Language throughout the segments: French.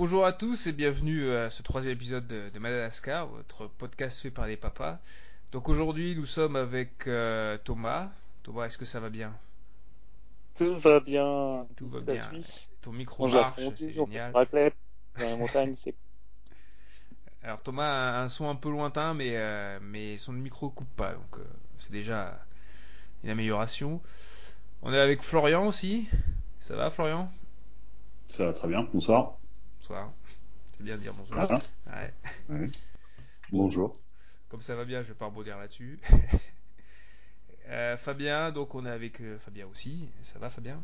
Bonjour à tous et bienvenue à ce troisième épisode de, Madagascar, votre podcast fait par les papas. Donc aujourd'hui nous sommes avec euh, Thomas. Thomas, est-ce que ça va bien? Tout va bien. Tout va bien. Ton micro marche, c'est génial. dans la montagne, c'est Alors Thomas a un son un peu lointain, mais, euh, mais son micro coupe pas, donc euh, c'est déjà une amélioration. On est avec Florian aussi. Ça va Florian? Ça va très bien, bonsoir. Bonsoir. C'est bien de dire bonsoir. Bonjour. Comme ça va bien, je vais pas rebondir là-dessus. Euh, Fabien, donc on est avec Fabien aussi. Ça va Fabien?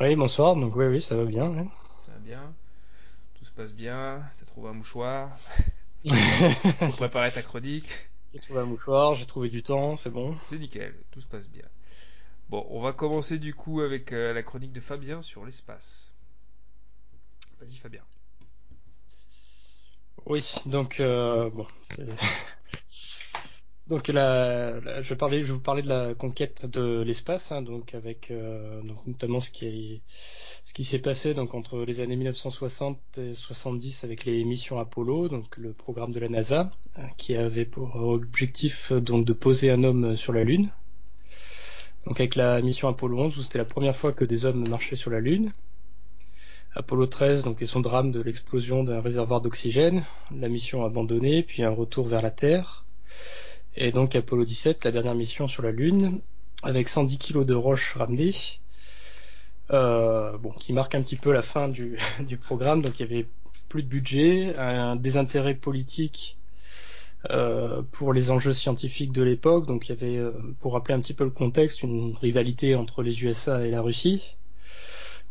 Oui, bonsoir. Donc oui, oui, ça va bien. Ça va bien? Tout se passe bien, t'as trouvé un mouchoir, pour préparer ta chronique? J'ai trouvé un mouchoir, j'ai trouvé du temps, c'est bon. C'est nickel, tout se passe bien. Bon, on va commencer du coup avec euh, la chronique de Fabien sur l'espace. Vas-y Fabien. Oui, donc euh, bon, donc là, je vais parler, je vous parler de la conquête de l'espace, hein, donc avec euh, donc notamment ce qui est ce qui s'est passé donc entre les années 1960 et 70 avec les missions Apollo, donc le programme de la NASA, euh, qui avait pour objectif donc de poser un homme sur la Lune. Donc avec la mission Apollo 11, où c'était la première fois que des hommes marchaient sur la Lune. Apollo 13, donc et son drame de l'explosion d'un réservoir d'oxygène, la mission abandonnée, puis un retour vers la Terre. Et donc Apollo 17, la dernière mission sur la Lune, avec 110 kg de roches ramenées, euh, qui marque un petit peu la fin du, du, programme. Donc il y avait plus de budget, un désintérêt politique euh, pour les enjeux scientifiques de l'époque. Donc il y avait, euh, pour rappeler un petit peu le contexte, une rivalité entre les USA et la Russie.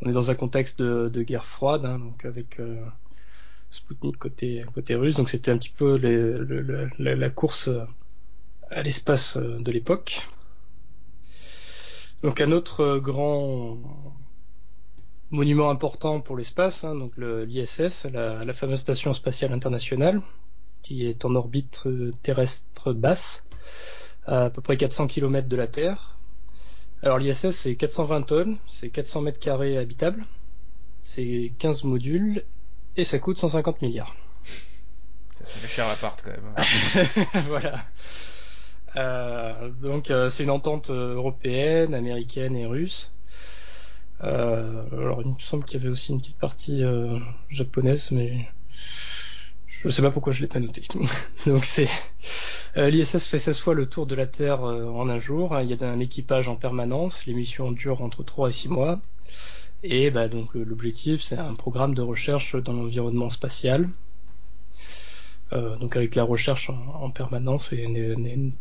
On est dans un contexte de, guerre froide, hein, donc avec euh, Sputnik côté russe. Donc c'était un petit peu la course à l'espace de l'époque. Donc un autre grand monument important pour l'espace, hein, donc l'ISS, la, la, fameuse station spatiale internationale, qui est en orbite euh, terrestre basse, à, à peu près 400 km de la Terre. Alors l'ISS c'est 420 tonnes, c'est 400 mètres carrés habitables, c'est 15 modules et ça coûte 150 milliards. Ça fait cher l'appart quand même. Hein. voilà. Euh, donc euh, c'est une entente euh, européenne, américaine et russe. Euh, alors il me semble qu'il y avait aussi une petite partie japonaise, mais je ne sais pas pourquoi je l'ai pas noté. Donc c'est l'ISS fait 16 fois le tour de la Terre en un jour. Il y a un équipage en permanence. Les missions durent entre 3 et 6 mois. Et bah, donc l'objectif c'est un programme de recherche dans l'environnement spatial. Euh, donc avec la recherche en, en permanence et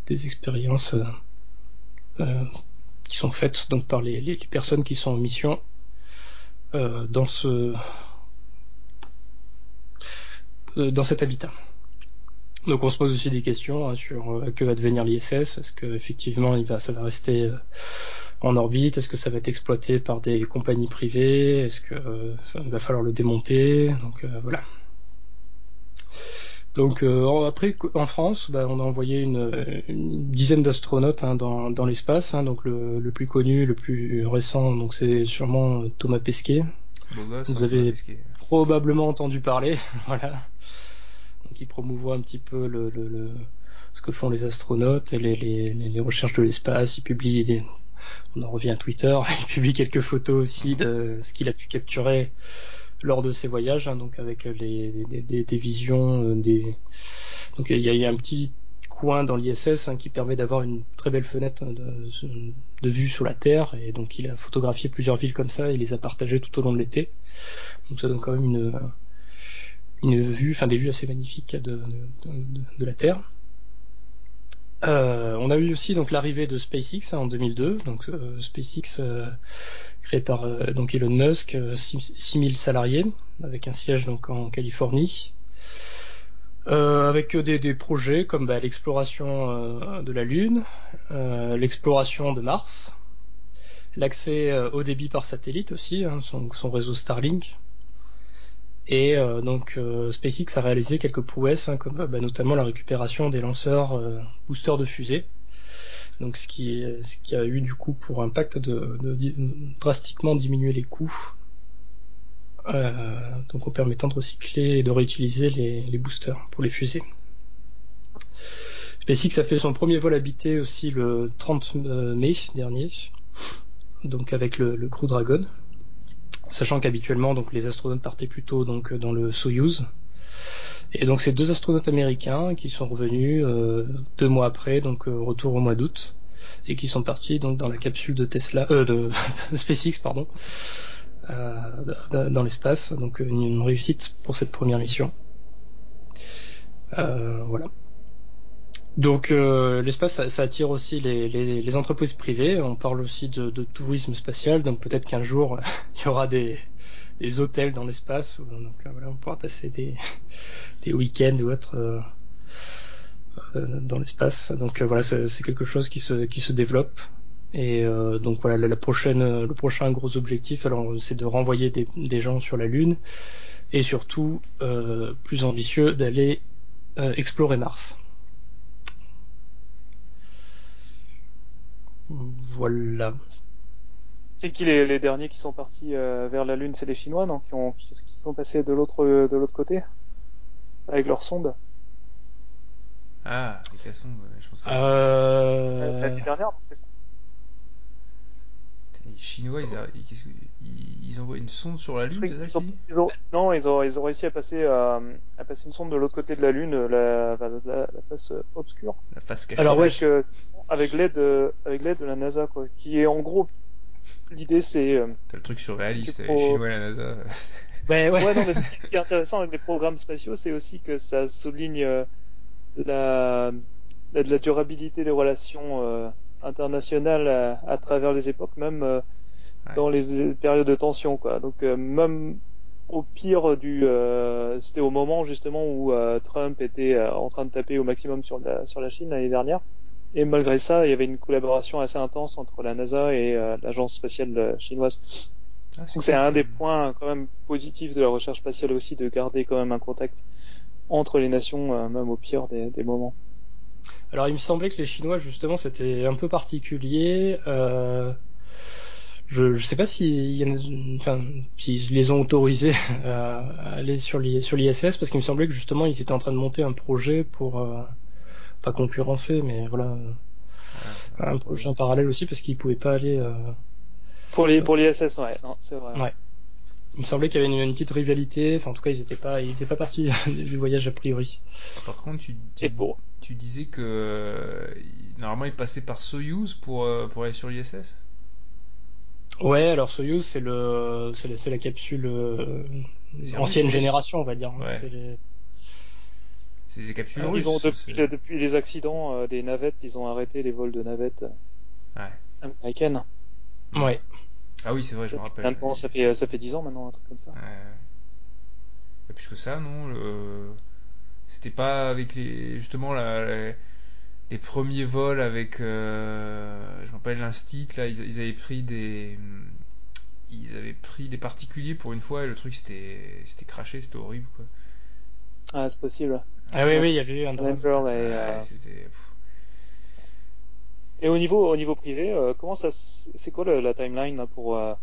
des, expériences euh, qui sont faites donc par les, les, personnes qui sont en mission euh, dans ce euh, dans cet habitat. Donc on se pose aussi des questions hein, sur euh, que va devenir l'ISS. Est-ce que effectivement il va, ça va rester euh, en orbite? Est-ce que ça va être exploité par des compagnies privées? Est-ce que il va falloir le démonter? Donc voilà. Donc euh, après, en France, bah, on a envoyé une, une dizaine d'astronautes hein, dans, dans l'espace. Hein, donc le, le, plus connu, le plus récent, donc c'est sûrement Thomas Pesquet. Vous avez probablement entendu parler, voilà. Il promouvoit un petit peu ce que font les astronautes et les, les, recherches de l'espace. Il publie des, on en revient à Twitter, il publie quelques photos aussi de ce qu'il a pu capturer lors de ces voyages, hein, donc avec des, visions, euh, il y, a un petit coin dans l'ISS hein, qui permet d'avoir une très belle fenêtre de, vue sur la Terre et donc il a photographié plusieurs villes comme ça et les a partagées tout au long de l'été. Donc ça donne quand même une une vue, des vues assez magnifiques de, la Terre. Euh, on a eu aussi donc l'arrivée de SpaceX hein, en 2002. Donc euh, SpaceX euh, créé par euh, donc Elon Musk, 6000 salariés avec un siège donc en Californie. avec des, projets comme bah, l'exploration de la Lune, l'exploration de Mars, l'accès au débit par satellite aussi, hein, son, réseau Starlink, et euh, donc euh, SpaceX a réalisé quelques prouesses, hein, comme bah, notamment la récupération des lanceurs euh, boosters de fusée. Donc ce qui, a eu du coup pour impact de, drastiquement diminuer les coûts donc en permettant de recycler et de réutiliser les, les boosters pour les fusées. SpaceX a fait son premier vol habité aussi le 30 mai dernier, donc avec le, le Crew Dragon, sachant qu'habituellement donc les astronautes partaient plutôt donc dans le Soyuz. Et donc c'est deux astronautes américains qui sont revenus euh, deux mois après, donc euh, retour au mois d'août, et qui sont partis donc dans la capsule de Tesla, euh, de SpaceX pardon, euh, dans l'espace. Donc une, réussite pour cette première mission. Euh, voilà. Donc euh, l'espace, ça, ça, attire aussi les, les, les, entreprises privées. On parle aussi de, de tourisme spatial, donc peut-être qu'un jour il y aura des, des hôtels dans l'espace. Donc là, voilà, on pourra passer des, des week-ends ou autres euh, euh, dans l'espace. Donc voilà, c'est quelque chose qui se, qui se développe. Et euh, donc voilà, la, prochaine, le prochain gros objectif, alors c'est de renvoyer des, des, gens sur la Lune et surtout euh, plus ambitieux d'aller euh, explorer Mars. Voilà. C'est qui les, les, derniers qui sont partis euh, vers la Lune? C'est les Chinois, non? Qui, ont, qui, sont passés de l'autre de l'autre côté? Avec leur sonde? Ah, avec la sonde, je pense. Euh... L'année dernière, c'est ça. Les Chinois, ils, a... ils, ils, envoient une sonde sur la Lune, c'est ça ont, ils ont... Non, ils ont, ils ont réussi à passer, à, à passer une sonde de l'autre côté de la Lune, la, la, la, la face obscure. La face cachée. Alors, ouais, avec l'aide, avec l'aide de la NASA, quoi, qui est en gros l'idée c'est. Euh, T'as le truc surréaliste, pro... les Chinois et la NASA. ouais, ouais. ouais non, mais ce qui est intéressant avec les programmes spatiaux, c'est aussi que ça souligne euh, la, la, la durabilité des relations euh, internationales à, à, travers les époques, même euh, ouais. dans les périodes de tension, quoi. Donc euh, même au pire du, c'était au moment justement où Trump était en train de taper au maximum sur la sur la Chine l'année dernière. Et malgré ça, il y avait une collaboration assez intense entre la NASA et euh, l'agence spatiale chinoise. Ah, Donc c'est un des points quand même positifs de la recherche spatiale aussi de garder quand même un contact entre les nations, euh, même au pire des, des, moments. Alors il me semblait que les Chinois justement c'était un peu particulier. Euh, je ne sais pas si y en a, enfin, s'ils les ont autorisés à aller sur l'ISS parce qu'il me semblait que justement ils étaient en train de monter un projet pour euh, pas concurrencer, mais voilà, ouais, un projet en parallèle aussi parce qu'ils pouvaient pas aller. Euh... Pour les pour l'ISS, ouais, non, c'est vrai. Ouais. Il me semblait qu'il y avait une, une, petite rivalité. Enfin, en tout cas, ils étaient pas, ils étaient pas partis du voyage a priori. Par contre, tu, tu, disais que euh, normalement ils passaient par Soyuz pour euh, pour aller sur l'ISS. Ouais, alors Soyuz c'est le c'est la, la, capsule euh, ancienne génération, on va dire. Ouais. C'est les... C'est des capsules ils ont depuis, depuis, les accidents euh, des navettes, ils ont arrêté les vols de navettes ouais. américaines. Ouais. Ah oui, c'est vrai, je me rappelle. Maintenant, ça fait ça fait 10 ans maintenant, un truc comme ça. Ouais. Et plus que ça, non le... C'était pas avec les justement la, la, les premiers vols avec euh... je me rappelle l'instit là, ils, ils, avaient pris des ils avaient pris des particuliers pour une fois et le truc c'était c'était craché, c'était horrible quoi. Ah, c'est possible. Ah oui, oui, il y avait eu un drame. Et, euh... et, au niveau, au niveau privé, euh, comment ça, c'est quoi le, la timeline là, pour euh,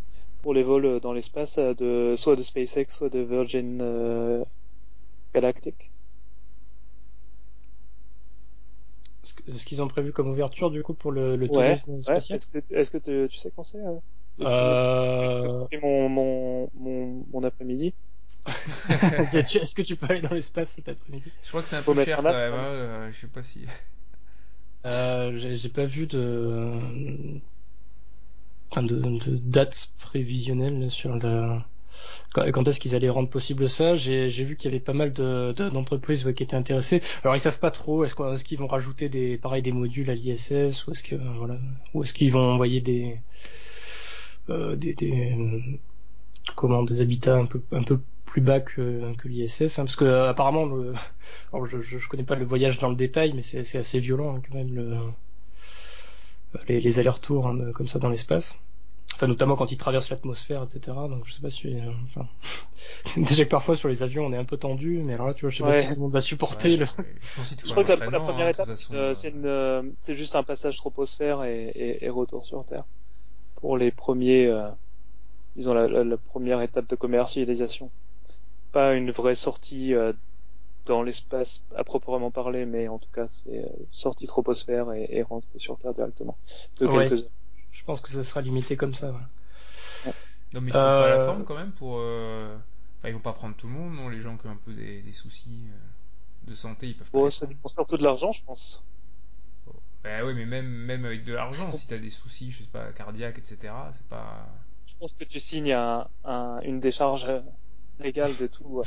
pour les vols dans l'espace de soit de SpaceX, soit de Virgin euh, Galactic? Ce qu'ils ont prévu comme ouverture du coup pour le, le ouais, tourisme spatial? Ouais. Est-ce que, est que tu sais quand c'est euh... mon, mon, mon, mon après-midi. Est-ce que tu peux aller dans l'espace cet après-midi? Je crois que c'est un peu cher quand même. Hein, euh, je sais pas si. Euh, J'ai pas vu de... Enfin, de, de date prévisionnelle sur la. Quand, quand est-ce qu'ils allaient rendre possible ça J'ai vu qu'il y avait pas mal d'entreprises de, de, qui étaient intéressées. Alors ils savent pas trop. Est-ce qu'ils est qu vont rajouter des pareil des modules à l'ISS ou est-ce que voilà ou est-ce qu'ils vont envoyer des, euh, des, des comment des habitats un peu un peu plus bas que, que l'ISS, hein, parce que euh, apparemment, le, alors je, je, je connais pas le voyage dans le détail, mais c'est assez violent hein, quand même le, les, les allers-retours hein, comme ça dans l'espace. Enfin, notamment quand ils traversent l'atmosphère, etc. Donc je sais pas si, euh, enfin, déjà que parfois sur les avions on est un peu tendu, mais alors là tu vois, je sais ouais. pas si tout le monde va supporter. Ouais, le... Je, je crois que la, la première étape, euh, c'est euh... juste un passage troposphère et, et, et, retour sur Terre pour les premiers. Euh disons la, la, la, première étape de commercialisation. Pas une vraie sortie euh, dans l'espace à proprement parler, mais en tout cas c'est euh, sortie troposphère et, et rentrer sur Terre directement. De Ouais. quelques heures. Je pense que ça sera limité comme ça. ouais. Non, mais ils pas la Euh, forme quand même pour. euh, Enfin, ils vont pas prendre tout le monde, non Les gens qui ont un peu des, des soucis euh, de santé, ils peuvent pas. Bon, ça dépend surtout de l'argent, je pense. Bah oui, mais même, même avec de l'argent, si t'as des soucis, je sais pas, cardiaques, etc., c'est pas. Je pense que tu signes un, un- une décharge euh, légale de tout. ouais.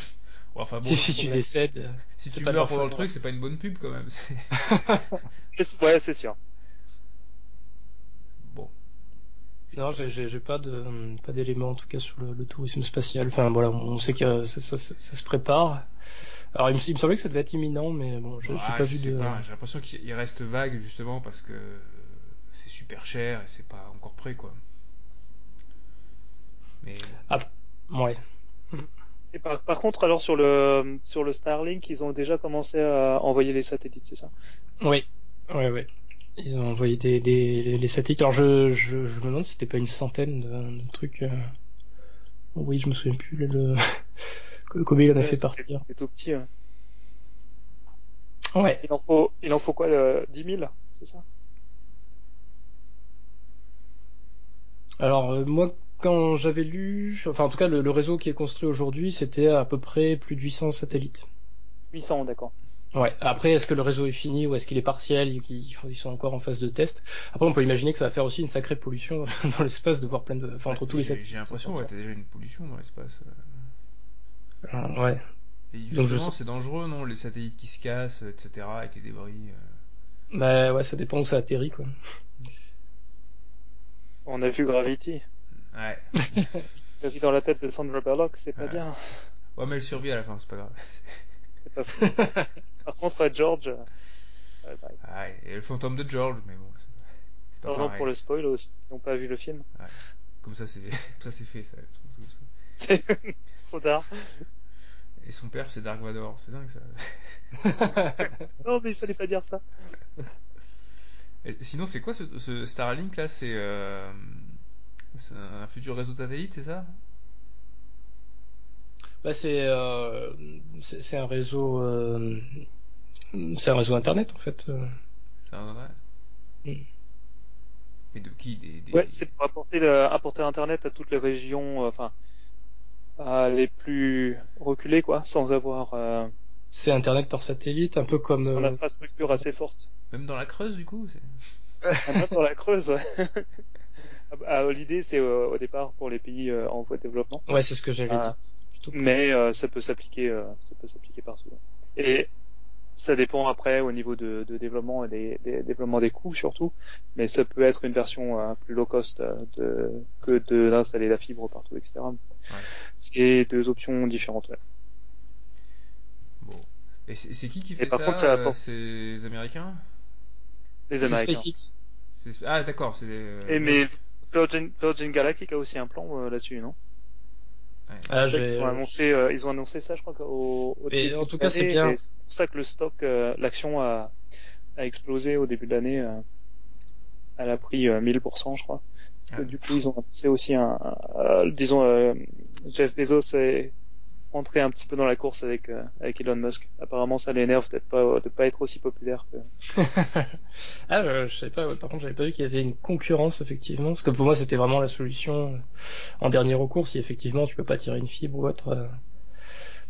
Ouais, enfin bon, si si tu problème. décèdes, si tu meurs pendant le truc, c'est pas une bonne pub quand même. Ouais, c'est sûr. Bon. Non, j'ai- pas de pas d'éléments en tout cas sur le, le tourisme spatial. Enfin voilà, on sait que ça, ça- ça- ça se prépare. Alors il me, il me semblait que ça devait être imminent, mais bon, je n'ai Ah, pas je vu sais de. pas, j'ai l'impression qu'il reste vague justement parce que c'est super cher et c'est pas encore prêt quoi. Mais. Ah, ouais. Et par, par contre, alors sur le sur le Starlink, ils ont déjà commencé à envoyer les satellites, c'est ça? Oui, ouais, ouais. Ils ont envoyé des, des les satellites. Alors je, je, je me demande si c'était pas une centaine de, de trucs. euh. Oui, je me souviens plus le, le... combien il en a Ouais, fait partir. C'est tout petit. hein. Ouais. Il en faut il en faut quoi euh, 10 000, c'est ça? Alors euh, moi, quand j'avais lu, enfin en tout cas le, le réseau qui est construit aujourd'hui, c'était à peu près plus de 800 satellites. 800, d'accord. Ouais. Après, est-ce que le réseau est fini ou est-ce qu'il est partiel ils sont encore en phase de test Après, on peut imaginer que ça va faire aussi une sacrée pollution dans l'espace de voir plein de, enfin entre tous les satellites. j'ai l'impression ouais, t'as déjà une pollution dans l'espace. euh. Euh, ouais. Et Donc, je justement, c'est dangereux, non Les satellites qui se cassent, etc., avec les débris. euh. Bah ouais, ça dépend où ça atterrit quoi. On a vu Gravity. Ouais. Gravity dans la tête de Sandra Bullock, c'est pas Ouais. bien. Ouais, mais elle survit à la fin, c'est pas grave. C'est pas fou. Par contre, George, euh, ouais. Ah, ouais, et le fantôme de George, mais bon, c'est pas Pardon pareil. pour le spoil aussi, qui n'ont pas vu le film. Comme ça, c'est comme ça, c'est fait, ça. trop tard. Et son père, c'est Dark Vador, c'est dingue ça. Non, mais il fallait pas dire ça. Et sinon, c'est quoi ce, ce Starlink là? C'est euh, c'est un futur réseau de satellites, c'est ça? Bah c'est euh, c'est c'est un réseau euh, c'est un réseau internet en fait. euh. C'est un vrai? Mm. Mais de qui? Des, des- Ouais, c'est pour apporter, le, apporter Internet à toutes les régions, enfin, à les plus reculées, quoi, sans avoir euh, C'est internet par satellite, un peu comme une infrastructure assez forte. Même dans la Creuse, du coup c'est- dans la Creuse, ouais. Ah, ah, L'idée, c'est euh, au départ pour les pays euh, en voie de développement, Ouais, c'est ce que j'allais Ah. pour- mais euh, ça peut s'appliquer, euh, ça peut s'appliquer partout. Et ça dépend après au niveau de, de développement et des, des développements des coûts surtout, mais ça peut être une version euh, plus low cost euh, de, que de d'installer la fibre partout, etc. C'est deux options différentes. Ouais. Bon. Et c'est c'est qui qui Et fait par ça contre, ça euh, apporte- C'est les Américains? Les C'est Américains. SpaceX. C'est- Ah, d'accord, c'est. euh, Et mais Virgin, Virgin Galactic a aussi un plan euh, là-dessus, non? Ah, qu'ils ont annoncé, euh, ils ont annoncé ça, je crois, au, au début en tout cas, c'est bien. et C'est pour ça que le stock, euh, l'action a, a explosé au début de l'année. euh, elle a pris euh, 1000%, je crois. Parce que Ah. du coup, ils ont annoncé aussi un, un- euh, disons, euh, Jeff Bezos est entré un petit peu dans la course avec euh, avec Elon Musk. Apparemment, ça l'énerve peut-être pas de pas être aussi populaire que. ah, je, je savais pas. ouais, par contre, j'avais pas vu qu'il y avait une concurrence effectivement, parce que pour moi, c'était vraiment la solution euh, en dernier recours. Si effectivement tu peux pas tirer une fibre ou autre, euh,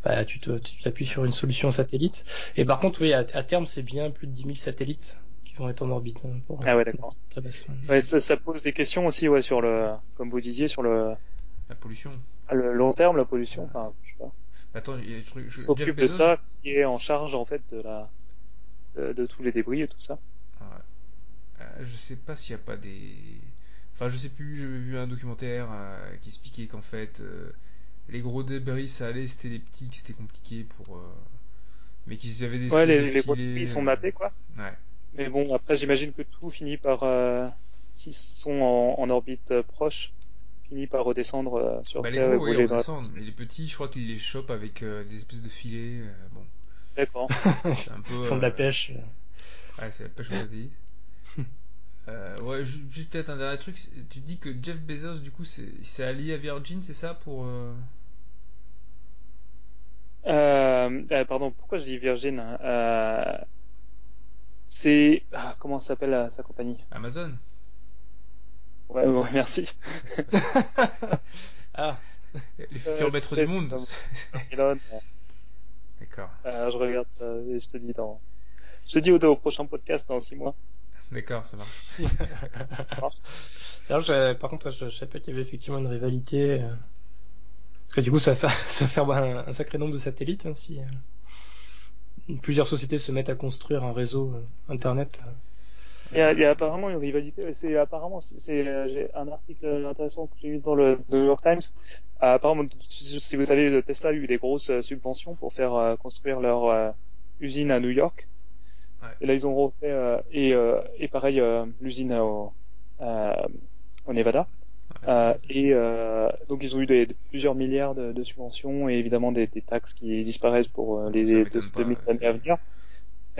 bah tu te- tu t'appuies sur une solution satellite. Et par contre, oui, à, à terme, c'est bien plus de 10 000 satellites qui vont être en orbite. hein, pour, Ah ouais, d'accord. Ouais, ça, ça pose des questions aussi, ouais, sur le, comme vous disiez, sur le, La pollution. le long terme, la pollution. Enfin, je sais pas. Attends, il y a des trucs- Qui je- Jeff s'occupe de ça, qui est en charge en fait de la, de, de tous les débris et tout ça. Ouais. Euh, je sais pas s'il n'y a pas des. Enfin, je sais plus, j'avais vu un documentaire euh, qui expliquait qu'en fait, euh, les gros débris ça allait, c'était les petits que c'était compliqué pour. euh, Mais qu'ils avaient des Ouais, les, de les gros débris, ils sont euh, mappés, quoi. Ouais. Mais bon, après, j'imagine que tout finit par, euh, s'ils sont en, en orbite euh, proche, finit par redescendre euh, sur Bah, les Terre et gros, oui, la... redescendent. Mais les petits, je crois qu'ils les chopent avec euh, des espèces de filets. euh, bon, D'accord. c'est un peu. Ils font de la euh, pêche. Ouais, c'est la pêche aux satellites. Euh, ouais, ju- juste peut-être un dernier truc. Tu dis que Jeff Bezos, du coup, c'est allié à Virgin, c'est ça pour. euh, Euh, euh, pardon, pourquoi je dis Virgin hein euh, C'est ah, comment s'appelle euh, sa compagnie? Amazon Ouais, ouais, merci. Ah, Les futurs Euh, maîtres du monde. Euh, D'accord, euh, je regarde euh, et je te dis dans. Je te dis au, au prochain podcast dans six mois. d'accord, ça marche. Alors, je- par contre, je, je savais pas qu'il y avait effectivement une rivalité. euh, Parce que du coup, ça va faire, ça va faire un, un sacré nombre de satellites hein, si euh, plusieurs sociétés se mettent à construire un réseau euh, internet. Il y, a, il y a apparemment une rivalité. C'est apparemment c'est euh, j'ai un article intéressant que j'ai lu dans le New York Times. Euh, apparemment, si vous savez, Tesla a eu des grosses euh, subventions pour faire euh, construire leur euh, usine à New York. Ouais. Et là, ils ont refait euh, et, euh, et pareil euh, l'usine au, euh, au Nevada. Euh, et euh, donc ils ont eu des, de- plusieurs milliards de, de subventions et évidemment des, des taxes qui disparaissent pour euh, les deux, m'étonne pas, 2000 ouais, années à venir.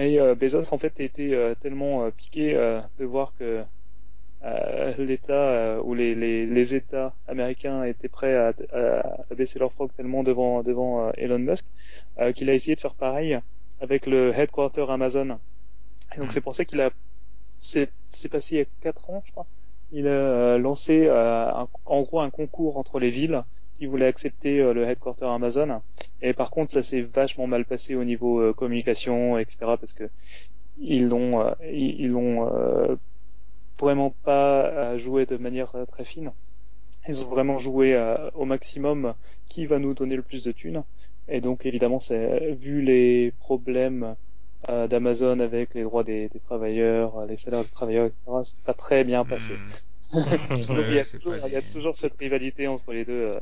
Et euh, Bezos en fait était euh, tellement euh, piqué de voir que l'État ou les, les, les États américains étaient prêts à, baisser leur froc tellement devant devant Elon Musk qu'il a essayé de faire pareil avec le headquarter Amazon. Et donc Mm. c'est pour ça qu'il a c'est passé il y a quatre ans je crois. Il a lancé euh, un- en gros un concours entre les villes qui voulaient accepter euh, le headquarter Amazon. Et par contre ça s'est vachement mal passé au niveau euh, communication etc parce que ils l'ont euh, ils ils l'ont euh, vraiment pas euh, joué de manière très fine. Ils ont vraiment joué au maximum qui va nous donner le plus de thunes. Et donc évidemment, c'est vu les problèmes d'Amazon avec les droits des, des travailleurs, les salaires des travailleurs, etc. C'est pas très bien passé. Hmm. Ouais, il, y a toujours, pas il y a des- toujours cette rivalité entre les deux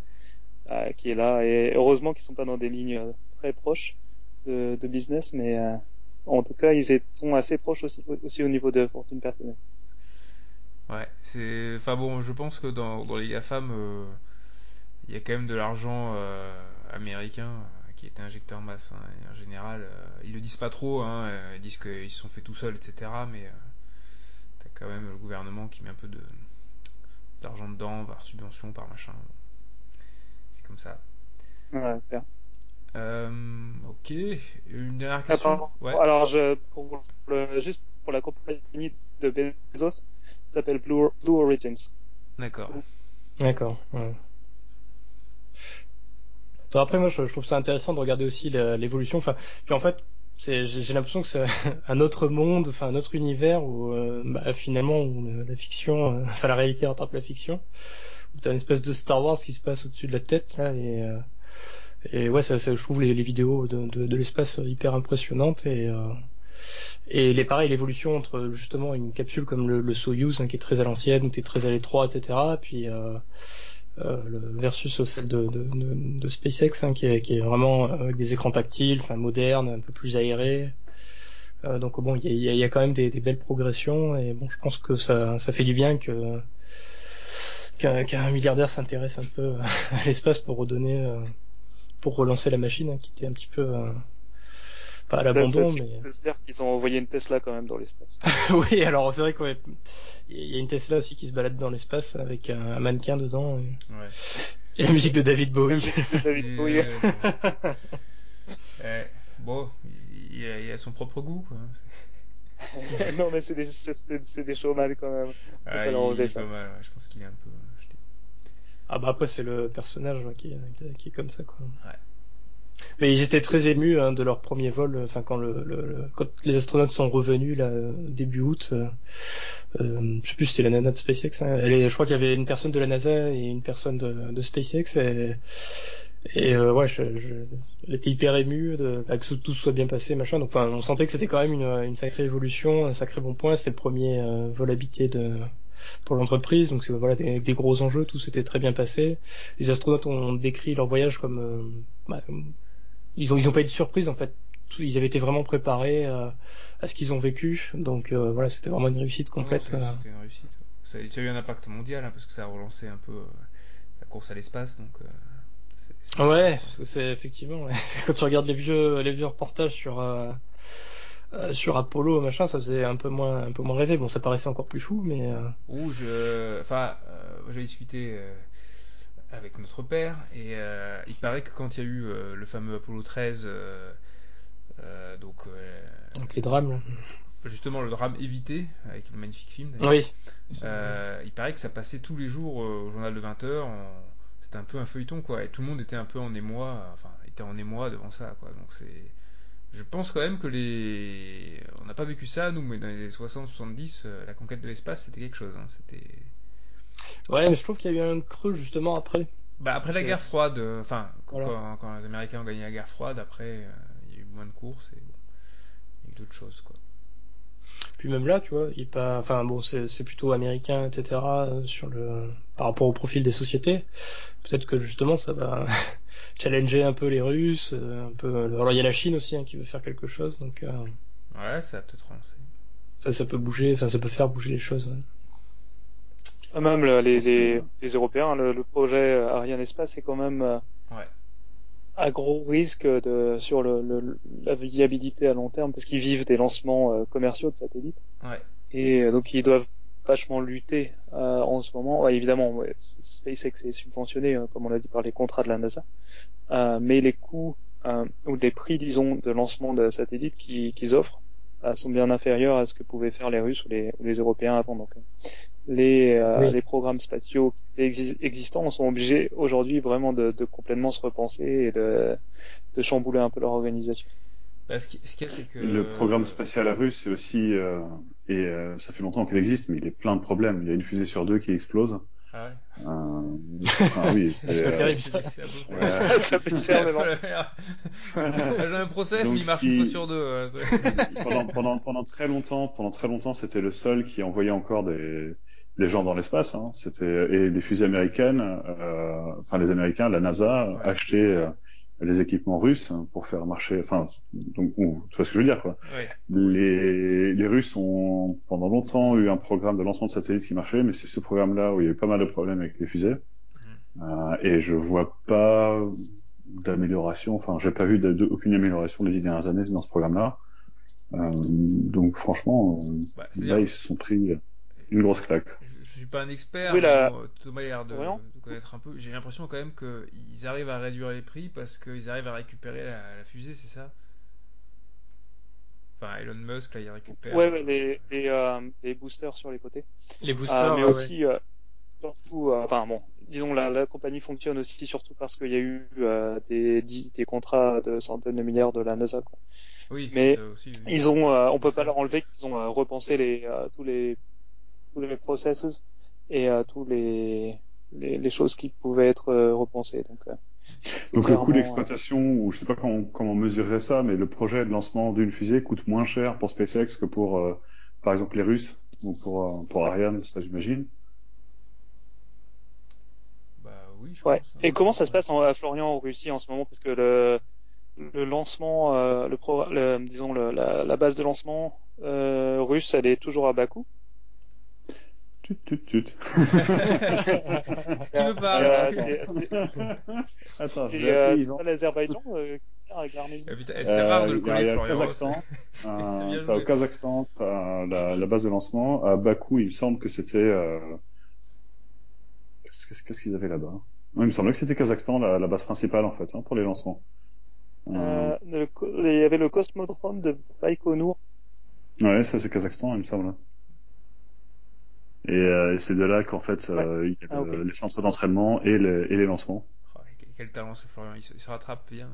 euh, qui est là. Et heureusement qu'ils sont pas dans des lignes euh, très proches de, business, mais euh, en tout cas, ils sont assez proches aussi, au niveau de fortune personnelle. Ouais, c'est. Enfin bon, je pense que dans, les GAFAM, il y a quand même de l'argent américain qui est injecté en masse. hein. En général, ils le disent pas trop, hein, ils disent qu'ils se sont fait tout seuls, etc. Mais t'as quand même le gouvernement qui met un peu d'argent dedans, par subvention, par machin. Comme ça. Ouais, faire. Euh, ok, une dernière question. Ouais. Alors, je, pour le, juste pour la compagnie de Bezos, ça s'appelle Blue, Blue Origins. D'accord. D'accord. ouais. Après, moi, je, je trouve ça intéressant de regarder aussi l'évolution. Enfin, puis en fait, j'ai l'impression que c'est un autre monde, enfin un autre univers où euh, bah, finalement où la fiction, euh, enfin la réalité rattrape la fiction. T'as une espèce de Star Wars qui se passe au-dessus de la tête là et euh, et ouais, ça, ça, je trouve les, vidéos de, de, de l'espace hyper impressionnantes et euh, et les pareil l'évolution entre justement une capsule comme le, le Soyuz hein, qui est très à l'ancienne où t'es très à l'étroit etc. Puis euh, euh, le versus celle de, de, de, SpaceX hein, qui, est, qui est vraiment avec des écrans tactiles, enfin moderne, un peu plus aéré. Euh, donc bon, il y a, y a quand même des, des belles progressions et bon, je pense que ça, ça fait du bien que qu'un milliardaire s'intéresse un peu à l'espace pour redonner, euh, pour relancer la machine hein, qui était un petit peu euh, pas à l'abandon, mais On peut se dire qu'ils ont envoyé une Tesla quand même dans l'espace. oui, alors c'est vrai qu'il y a une Tesla aussi qui se balade dans l'espace avec un, mannequin dedans et, Ouais. et la musique de David La Bowie. musique de David Et, Bowie. euh, ouais, bon, il a, il a son propre goût, quoi. non, mais c'est des, c'est, des showman quand même. Ah, il, est pas mal, ouais, je pense qu'il est un peu. euh, jeté. Ah bah après c'est le personnage ouais, qui, est- qui est comme ça quoi. Ouais. Mais j'étais très ému hein, de leur premier vol, enfin quand le, le- le- quand les astronautes sont revenus là début août, euh, euh, je sais plus si c'était la nana de SpaceX. Hein, elle est, je crois qu'il y avait une personne de la NASA et une personne de, de SpaceX et, et euh, ouais, je, je, elle était hyper émue de, bah, que tout soit bien passé machin. Donc enfin on sentait que c'était quand même une, une sacrée évolution, un sacré bon point. C'était le premier euh, vol habité de pour l'entreprise, donc c'est voilà des, avec des gros enjeux, tout s'était très bien passé. Les astronautes ont décrit leur voyage comme euh, bah, ils ont ils ont pas eu de surprise en fait. Ils avaient été vraiment préparés euh, à ce qu'ils ont vécu, donc euh, voilà, c'était vraiment une réussite complète. C'était une réussite. Ça a déjà eu un impact mondial, hein, parce que ça a relancé un peu la course à l'espace, donc. C'est- Ouais, c'est effectivement. ouais. Quand tu regardes les vieux les vieux reportages sur euh, euh, sur Apollo, machin, ça faisait un peu moins, un peu moins rêver. Bon, ça paraissait encore plus fou, mais. Euh... Je, enfin, euh, j'ai discuté euh, avec notre père et il paraît que quand il y a eu le fameux Apollo 13, euh, euh, donc, Donc les drames. Là. justement le drame évité avec le magnifique film. d'ailleurs, Oui. euh, il paraît que ça passait tous les jours au journal de 20h. C'était un peu un feuilleton quoi, et tout le monde était un peu en émoi, enfin était en émoi devant ça quoi. Donc c'est, je pense quand même que les, on n'a pas vécu ça nous, mais dans les 60-70, euh, la conquête de l'espace c'était quelque chose. hein. C'était Ouais, mais je trouve qu'il y a eu un creux justement après. Bah après la guerre froide, euh, enfin quand, Voilà. quand- quand les Américains ont gagné la guerre froide, après euh, il y a eu moins de courses et bon, il y a eu d'autres choses quoi. Puis même là, tu vois, il pas, enfin bon, c'est c'est plutôt américain, etc. euh, sur le, par rapport au profil des sociétés. Peut-être que justement, ça va challenger un peu les Russes, euh, un peu. Alors il y a la Chine aussi hein, qui veut faire quelque chose, donc euh, Ouais, ça a peut-être relancé. ça, ça peut bouger, enfin ça peut faire bouger les choses. ouais. Ah, Même le- les, les, Européens, le, le projet euh, Ariane Espace est quand même euh, Ouais. À gros risque de, sur le, le- la viabilité à long terme parce qu'ils vivent des lancements euh, commerciaux de satellites Ouais. et euh, donc ils doivent vachement lutter euh, en ce moment. Ouais, évidemment, ouais, SpaceX est subventionné, euh, comme on l'a dit, par les contrats de la NASA, Euh, mais les coûts euh, ou les prix, disons, de lancement de satellites qui- qu'ils offrent sont bien inférieurs à ce que pouvaient faire les Russes ou les, ou les Européens avant. Donc, euh, les, euh, Oui. les programmes spatiaux exi- existants sont obligés aujourd'hui vraiment de, de complètement se repenser et de, de chambouler un peu leur organisation. Bah, ce qui- ce qu'il y a, c'est que Le programme spatial russe, c'est aussi, euh, et euh, ça fait longtemps qu'il existe, mais il est plein de problèmes. Il y a une fusée sur deux qui explose. Ah ouais. Euh, enfin, oui, c'est, euh, terrible. C'est c'est un peu Ouais. Ça fait cher, mais bon. J'ai un process, Donc, mais il marche si- une fois sur deux. pendant, pendant, pendant très longtemps, pendant très longtemps, c'était le seul qui envoyait encore des, les gens dans l'espace. Hein. C'était et les fusées américaines, euh, enfin les Américains, la NASA Ouais. achetait euh, les équipements russes pour faire marcher. Enfin, donc, ou- tu vois ce que je veux dire, quoi. Les, les Russes ont pendant longtemps eu un programme de lancement de satellites qui marchait, mais c'est ce programme-là où il y a eu pas mal de problèmes avec les fusées. Euh, et je vois pas d'amélioration. Enfin, j'ai pas vu de, de- aucune amélioration les dix dernières années dans ce programme-là. Euh, donc franchement, Bah, là ils se sont pris une grosse claque. Je, je suis pas un expert, Oui, mais la- bon, Thomas a l'air de, connaître un peu. J'ai l'impression quand même qu'ils arrivent à réduire les prix parce qu'ils arrivent à récupérer la, la fusée, c'est ça? Enfin, Elon Musk, là, il récupère. Ouais, ouais, les, les, euh, les boosters sur les côtés. Les Euh, boosters, mais ouais, aussi, euh, surtout, euh, enfin bon, disons la, la compagnie fonctionne aussi surtout parce qu'il y a eu euh, des, contrats de centaines de milliards de la NASA. Quoi. Oui, mais aussi, oui. Ils ont, euh, on peut pas leur enlever qu'ils ont euh, repensé les euh, tous les tous les processes et euh, tous les, les les choses qui pouvaient être euh, repensées. Donc, euh, Donc le coût d'exploitation, ou je sais pas comment, comment on mesurerait ça, mais le projet de lancement d'une fusée coûte moins cher pour SpaceX que pour, euh, par exemple, les Russes ou pour euh, pour Ariane, ça j'imagine. Bah oui, je euh, Ouais. pense. hein. Et comment ça se passe en, à Florian en Russie en ce moment? Parce que le le lancement, euh, le, pro, le disons le, la, la base de lancement euh, russe, elle est toujours à Bakou? Tut, tut, tut. Qui me parle Euh, c'est- c'est- Attends, je vais euh, l'Azerbaïdjan euh, avec l'Arménie putain, C'est rare de le Euh, le Florian. Kazakhstan. C'est Euh, t'as au. Kazakhstan, t'as la, la base de lancement. À Bakou, il me semble que c'était. Euh... Qu'est-ce qu'ils avaient là-bas? Il me semblait que c'était Kazakhstan, la, la base principale en fait, hein, pour les lancements. Euh, Euh, le il y avait le cosmodrome de Baïkonour. Ouais, ça c'est Kazakhstan, il me semble. Et, euh, et c'est de là qu'en fait, euh, il y a Ah, le- les centres d'entraînement et, les- et les lancements. Oh, quel- talent ce Florian, il se, il se rattrape bien.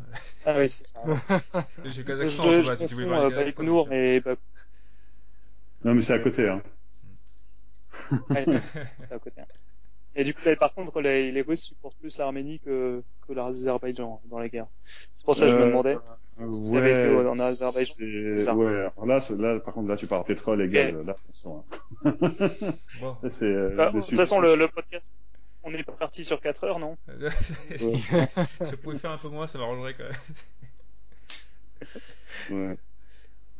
Ah oui, c'est ça. J'ai Je, Kazakhstan, je, Thomas, je tu voulais euh, et Bakou. Non, mais c'est à côté. Hein. Ouais, c'est à côté. hein. Et du coup, là, par contre, les, les Russes supportent plus l'Arménie que, que l'Azerbaïdjan dans les guerres. C'est pour ça que je me demandais. C'est avec eux, en Azerbaïdjan. Ouais, alors là, là, par contre, là, tu parles pétrole et gaz. Là, attention. hein. C'est, euh, Bah, de toute façon, le, le podcast, on est parti sur 4 heures, non? Si Ouais. je pouvais faire un peu moins, ça m'arrangerait quand même. Ouais.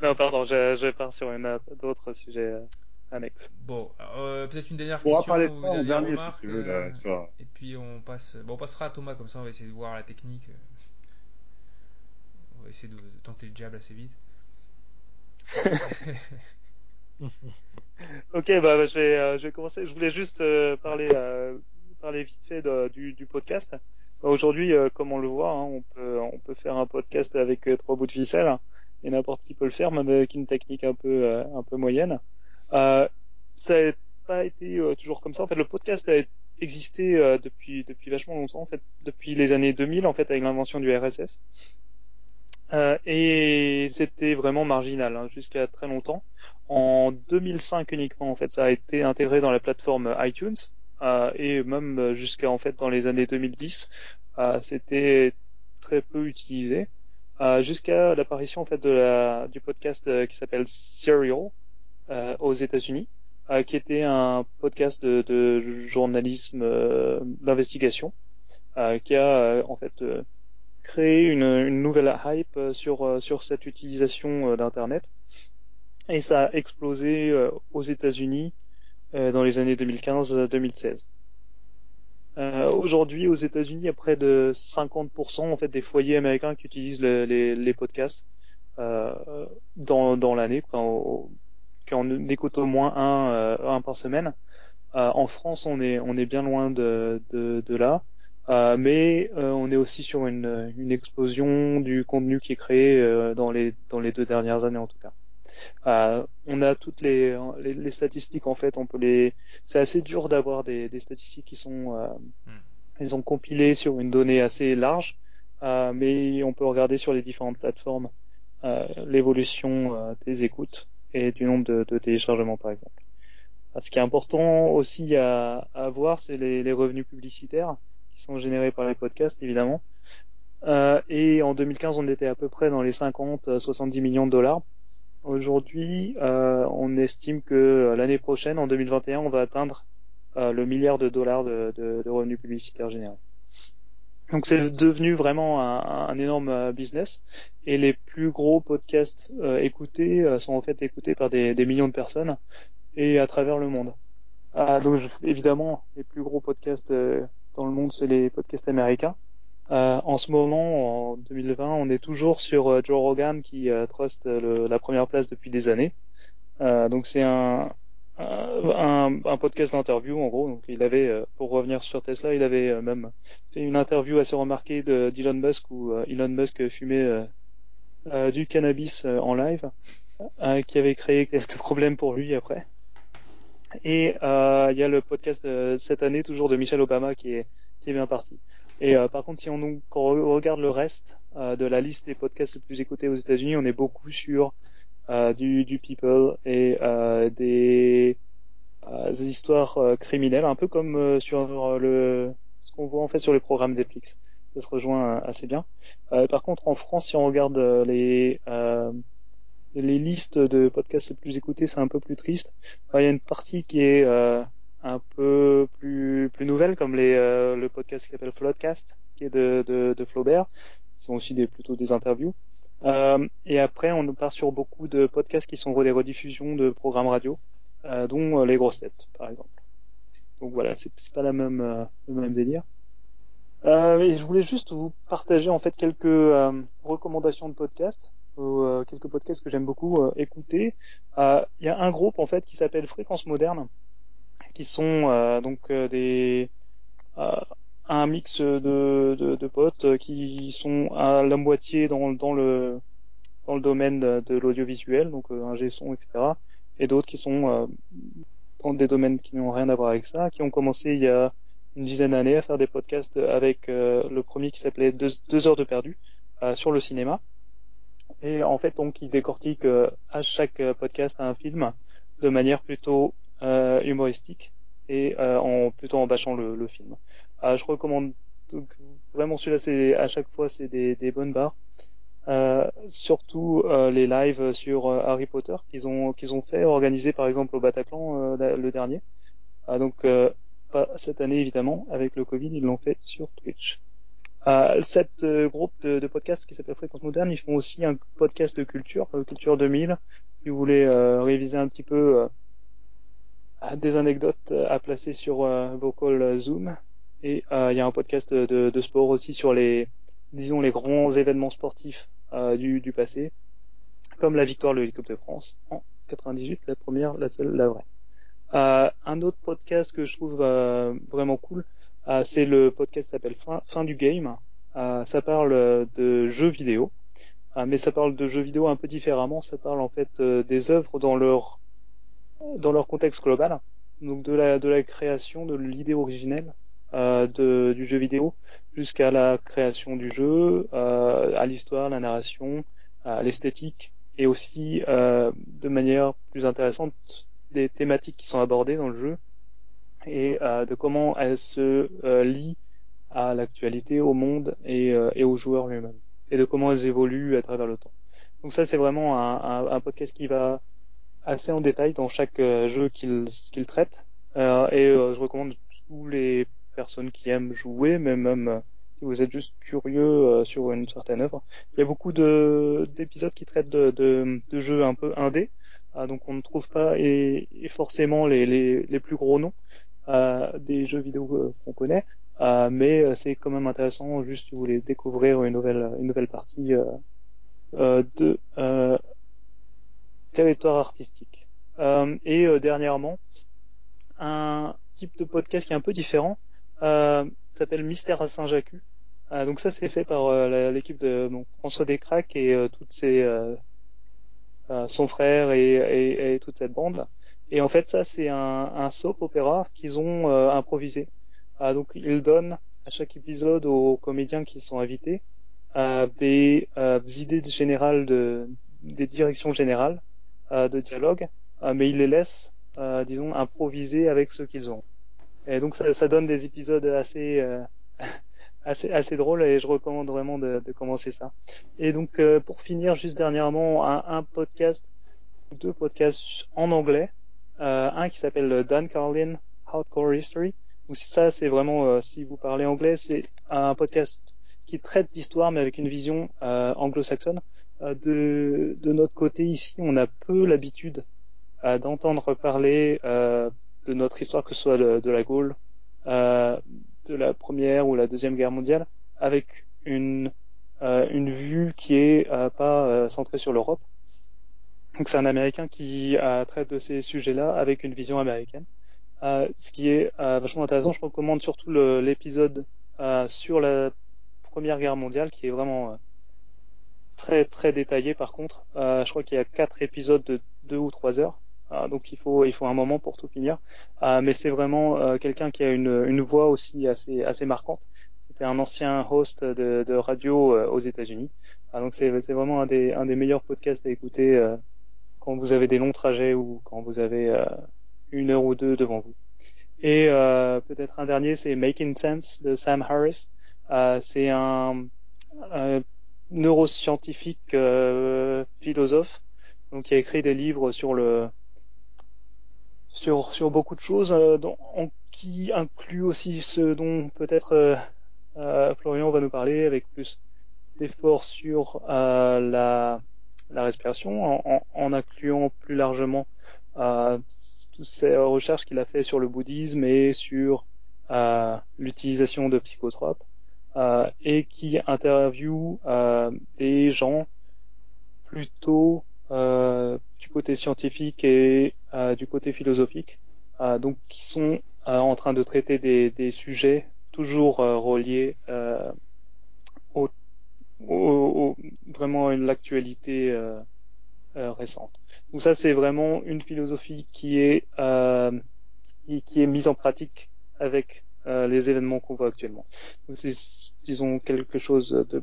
Non, pardon, je, je pars sur une autre- d'autres sujets euh, annexes. Bon, euh, peut-être une dernière On va question parler de ça en dernier, remarque, si tu veux, euh, là, sur- et puis on passe. Bon, on passera à Thomas comme ça, on va essayer de voir la technique. Essayer de, tenter le diable assez vite. ok, bah, bah, je vais euh, je vais commencer. Je voulais juste euh, parler euh, parler vite fait du podcast. Bah, Aujourd'hui, comme on le voit, hein, on peut on peut faire un podcast avec trois bouts de ficelle et n'importe qui peut le faire, même avec une technique un peu un peu moyenne. ça n'a pas été toujours comme ça. En fait, le podcast a existé depuis depuis vachement longtemps. En fait, depuis les années 2000, en fait, avec l'invention du RSS. Euh, et c'était vraiment marginal hein, jusqu'à très longtemps. En 2005 uniquement, en fait, ça a été intégré dans la plateforme iTunes euh, et même jusqu'à en fait dans les années 2010, euh, c'était très peu utilisé. Euh, jusqu'à l'apparition en fait de la, du podcast euh, qui s'appelle Serial aux États-Unis, qui était un podcast de, de journalisme d'investigation, qui a en fait créer une, une, nouvelle hype euh, sur, euh, sur cette utilisation euh, d'Internet. Et ça a explosé aux États-Unis dans les années 2015-2016. Euh, Aujourd'hui, aux États-Unis, il y a près de 50% en fait des foyers américains qui utilisent le, les, les, podcasts euh, dans, dans l'année, qui en écoutent au moins un, un par semaine. en France, on est on est bien loin de, de, de là. Euh, mais euh, on est aussi sur une, une, explosion du contenu qui est créé euh, dans, les, dans les deux dernières années en tout cas. on a toutes les, les, les, statistiques en fait, on peut les. C'est assez dur d'avoir des, des, statistiques qui sont, hmm. ils ont compilé sur une donnée assez large, mais on peut regarder sur les différentes plateformes l'évolution des écoutes et du nombre de, de téléchargements par exemple. Ce qui est important aussi à, à voir, c'est les, les, revenus publicitaires sont générés par les podcasts, évidemment. Euh, et en 2015, on était à peu près dans les 50-70 millions de dollars. Aujourd'hui, euh, on estime que euh, l'année prochaine, en 2021, on va atteindre euh, le milliard de dollars de, revenus publicitaires générés. Donc c'est devenu vraiment un, énorme euh, business et les plus gros podcasts euh, écoutés sont en fait écoutés par des, des, millions de personnes et à travers le monde. Ah, donc évidemment les plus gros podcasts dans le monde, c'est les podcasts américains. Euh, en ce moment, en 2020, on est toujours sur euh, Joe Rogan qui euh, trust le, la première place depuis des années. Donc c'est un, podcast d'interview en gros. Donc il avait, pour revenir sur Tesla, il avait même fait une interview assez remarquée d'Elon Musk où Elon Musk fumait du cannabis en live, qui avait créé quelques problèmes pour lui après. Et euh, il y a le podcast de cette année toujours de Michelle Obama qui est qui est bien parti. Et euh, par contre, si on, regarde le reste euh, de la liste des podcasts les plus écoutés aux États-Unis, on est beaucoup sur du, du people et des, des histoires criminelles, un peu comme sur le ce qu'on voit en fait sur les programmes Netflix. Ça se rejoint assez bien. par contre, en France, si on regarde les les listes de podcasts les plus écoutés, c'est un peu plus triste. Il y a une partie qui est euh, un peu plus plus nouvelle, comme les euh, le podcast qui s'appelle Floodcast, qui est de, de, de Flaubert. Ce sont aussi des plutôt des interviews. Euh, et après, on part sur beaucoup de podcasts qui sont des rediffusions de programmes radio, euh, dont euh, les grosses têtes, par exemple. Donc voilà, c'est pas la même le même délire. Euh, je voulais juste vous partager en fait quelques recommandations de podcasts. Euh, quelques podcasts que j'aime beaucoup euh, écouter. Euh, il y a un groupe en fait qui s'appelle Fréquence Moderne, qui sont donc des un mix de, de, de, potes qui sont à la moitié dans, dans le dans le domaine de, l'audiovisuel, donc un G-son, etc. Et d'autres qui sont dans des domaines qui n'ont rien à voir avec ça, qui ont commencé il y a une dizaine d'années à faire des podcasts avec le premier qui s'appelait deux, deux, heures de perdu sur le cinéma. Et en fait, donc, il décortique euh, à chaque euh, podcast un film de manière plutôt euh, humoristique et en plutôt en bâchant le, film. je recommande vraiment celui-là, c'est à chaque fois c'est des, bonnes barres. Surtout les lives sur Harry Potter qu'ils ont qu'ils ont fait, organisés par exemple au Bataclan le dernier. donc pas cette année évidemment avec le Covid, ils l'ont fait sur Twitch. Euh, cette euh, groupe de, de podcasts qui s'appelle Fréquence Moderne, ils font aussi un podcast de culture, euh, Culture 2000. Si vous voulez réviser un petit peu des anecdotes à placer sur vos calls Zoom. Et il y a un podcast de, de, sport aussi sur les, disons, les grands événements sportifs du, du passé. comme la victoire de l'équipe de France en 98, la première, la seule, la vraie. Euh, un autre podcast que je trouve euh, vraiment cool, euh, c'est le podcast qui s'appelle fin, du game. ça parle de jeux vidéo, mais ça parle de jeux vidéo un peu différemment. Ça parle en fait des œuvres dans leur dans leur contexte global, donc de la de la création de l'idée originelle de, du jeu vidéo jusqu'à la création du jeu, à l'histoire, la narration, à l'esthétique et aussi de manière plus intéressante des thématiques qui sont abordées dans le jeu et euh, de comment elles se euh, lient à l'actualité, au monde et, euh, et aux joueurs lui-même, et de comment elles évoluent à travers le temps. Donc ça, c'est vraiment un, un, un, podcast qui va assez en détail dans chaque jeu qu'il qu'il traite, et je recommande tous les personnes qui aiment jouer, mais même si vous êtes juste curieux sur une certaine œuvre. Il y a beaucoup de d'épisodes qui traitent de, de, de jeux un peu indés, ah, donc on ne trouve pas et, forcément les, les, les, plus gros noms euh, des jeux vidéo euh, qu'on connaît, euh, mais c'est quand même intéressant juste si vous voulez découvrir une nouvelle une nouvelle partie de territoire artistique. et dernièrement, un type de podcast qui est un peu différent s'appelle Mystère à Saint-Jacques. donc ça c'est fait par l'équipe de François Descraques et toutes euh, son frère et, et, toute cette bande. Et en fait, ça, c'est un, un soap opéra qu'ils ont euh, improvisé. Euh, donc, ils donnent à chaque épisode aux comédiens qui sont invités des, des, idées générales, de, des directions générales de dialogue, mais ils les laissent, disons, improviser avec ce qu'ils ont. Et donc, ça, ça, donne des épisodes assez assez, assez drôle et je recommande vraiment de, de commencer ça. Et donc euh, pour finir, juste dernièrement, un, un, podcast, deux podcasts en anglais, euh, un qui s'appelle Dan Carlin Hardcore History. Donc ça, c'est vraiment, euh, si vous parlez anglais, c'est un podcast qui traite d'histoire mais avec une vision euh, anglo-saxonne. de, de notre côté ici, on a peu l'habitude d'entendre parler de notre histoire, que ce soit de, de la Gaule, de la première ou la deuxième guerre mondiale avec une euh, une vue qui est euh, pas euh, centrée sur l'Europe. Donc c'est un Américain qui traite de ces sujets-là avec une vision américaine. ce qui est vachement intéressant. Je recommande surtout l'épisode sur la Première Guerre mondiale, qui est vraiment très très détaillé. Par contre, je crois qu'il y a quatre épisodes de deux ou trois heures. Donc il faut il faut un moment pour tout finir. Mais c'est vraiment euh, quelqu'un qui a une, une voix aussi assez assez marquante. C'était un ancien host de, de radio euh, aux États-Unis. Donc c'est vraiment un des un des meilleurs podcasts à écouter euh, quand vous avez des longs trajets ou quand vous avez une heure ou deux devant vous. Et peut-être un dernier, c'est Making Sense de Sam Harris. c'est un, un neuroscientifique philosophe donc qui a écrit des livres sur le sur, sur beaucoup de choses, euh, dont, qui inclut aussi ce dont peut-être euh, euh, Florian va nous parler avec plus d'efforts sur la, la respiration, en, en, incluant plus largement toutes ces recherches qu'il a fait sur le bouddhisme et sur l'utilisation de psychotropes, et qui interviewe des gens plutôt du côté scientifique et euh, du côté philosophique, euh, donc qui sont euh, en train de traiter des, des sujets toujours reliés au, vraiment à l'actualité récente. Donc ça c'est vraiment une philosophie qui est qui est mise en pratique avec les événements qu'on voit actuellement. C'est disons quelque chose de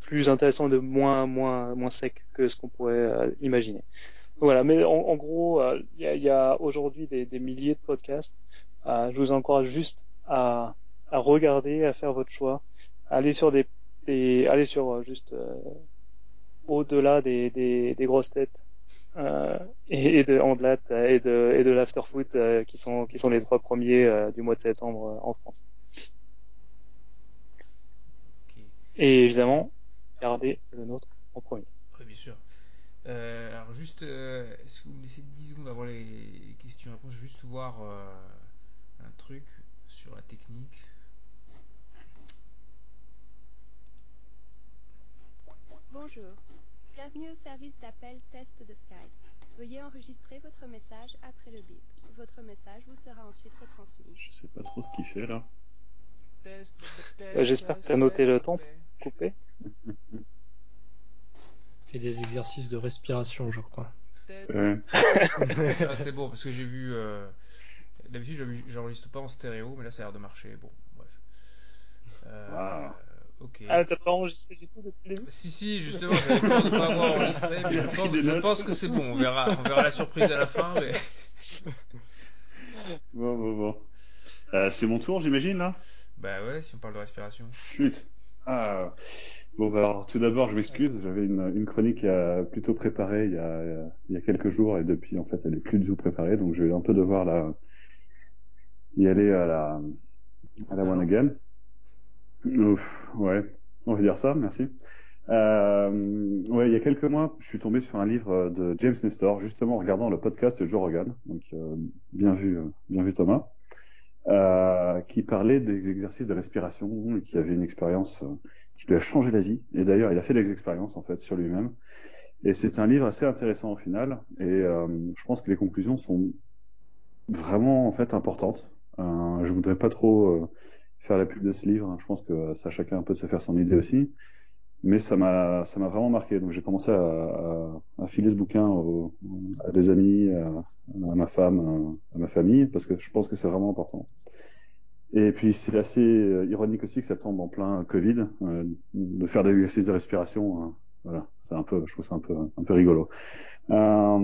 plus intéressant, de moins moins moins sec que ce qu'on pourrait imaginer. Voilà, mais en, gros, euh, il y a, aujourd'hui des, milliers de podcasts. Euh, je vous encourage juste à, regarder, à faire votre choix, aller sur des, aller sur euh, juste au-delà des, des, grosses têtes et, de Andlat et de et de l'Afterfoot qui sont qui sont les trois premiers du mois de septembre en France. Et évidemment, gardez le nôtre en premier. Oui, bien sûr. Euh, alors juste, euh, est-ce que vous me laissez 10 secondes avant les questions? Réponses Je vais juste voir euh, un truc sur la technique. Bonjour. Bienvenue au service d'appel test de Skype. Veuillez enregistrer votre message après le bip. Votre message vous sera ensuite retransmis. Je sais pas trop ce qu'il fait là. Euh, J'espère que tu as noté le temps coupé. Fait des exercices de respiration, je crois. Ouais. Ah, c'est bon parce que j'ai vu. euh, D'habitude, j'enregistre- j'enregistre pas en stéréo, mais là, ça a l'air de marcher. Bon, bref. Euh, Wow. Ok. Ah, t'as pas enregistré du tout depuis le début? Si, si, justement, j'avais peur de pas avoir enregistré, mais je pense, je pense que c'est bon. On verra, on verra la surprise à la fin, mais. Bon, bon, bon. Euh, c'est mon tour, j'imagine, là? Bah ouais, si on parle de respiration. Chut. Ah. Bon, bah, alors, tout d'abord, je m'excuse. J'avais une, une chronique euh, plutôt préparée il y, a, il y a quelques jours et depuis, en fait, elle est plus du tout préparée. Donc, je vais un peu devoir la, y aller à la, à la one again. Ouf, ouais. On va dire ça, merci. Euh, ouais, il y a quelques mois, je suis tombé sur un livre de James Nestor, justement en regardant le podcast de Joe Rogan. Donc, euh, bien vu, euh, bien vu Thomas. Euh, qui parlait des exercices de respiration et qui avait une expérience euh, qui lui a changé la vie. Et d'ailleurs, il a fait des expériences en fait sur lui-même. Et c'est un livre assez intéressant au final. Et euh, je pense que les conclusions sont vraiment en fait importantes. Euh, je voudrais pas trop euh, faire la pub de ce livre. hein. Je pense que ça chacun peut se faire son idée aussi. Mais ça m'a ça m'a vraiment marqué. Donc j'ai commencé à, filer ce bouquin à des amis, à, ma femme, à, à ma famille, parce que je pense que c'est vraiment important. Et puis c'est assez euh, ironique aussi que ça tombe en plein Covid, euh, de faire des exercices de respiration. hein. voilà, c'est un peu, je trouve ça un peu un peu rigolo. Euh,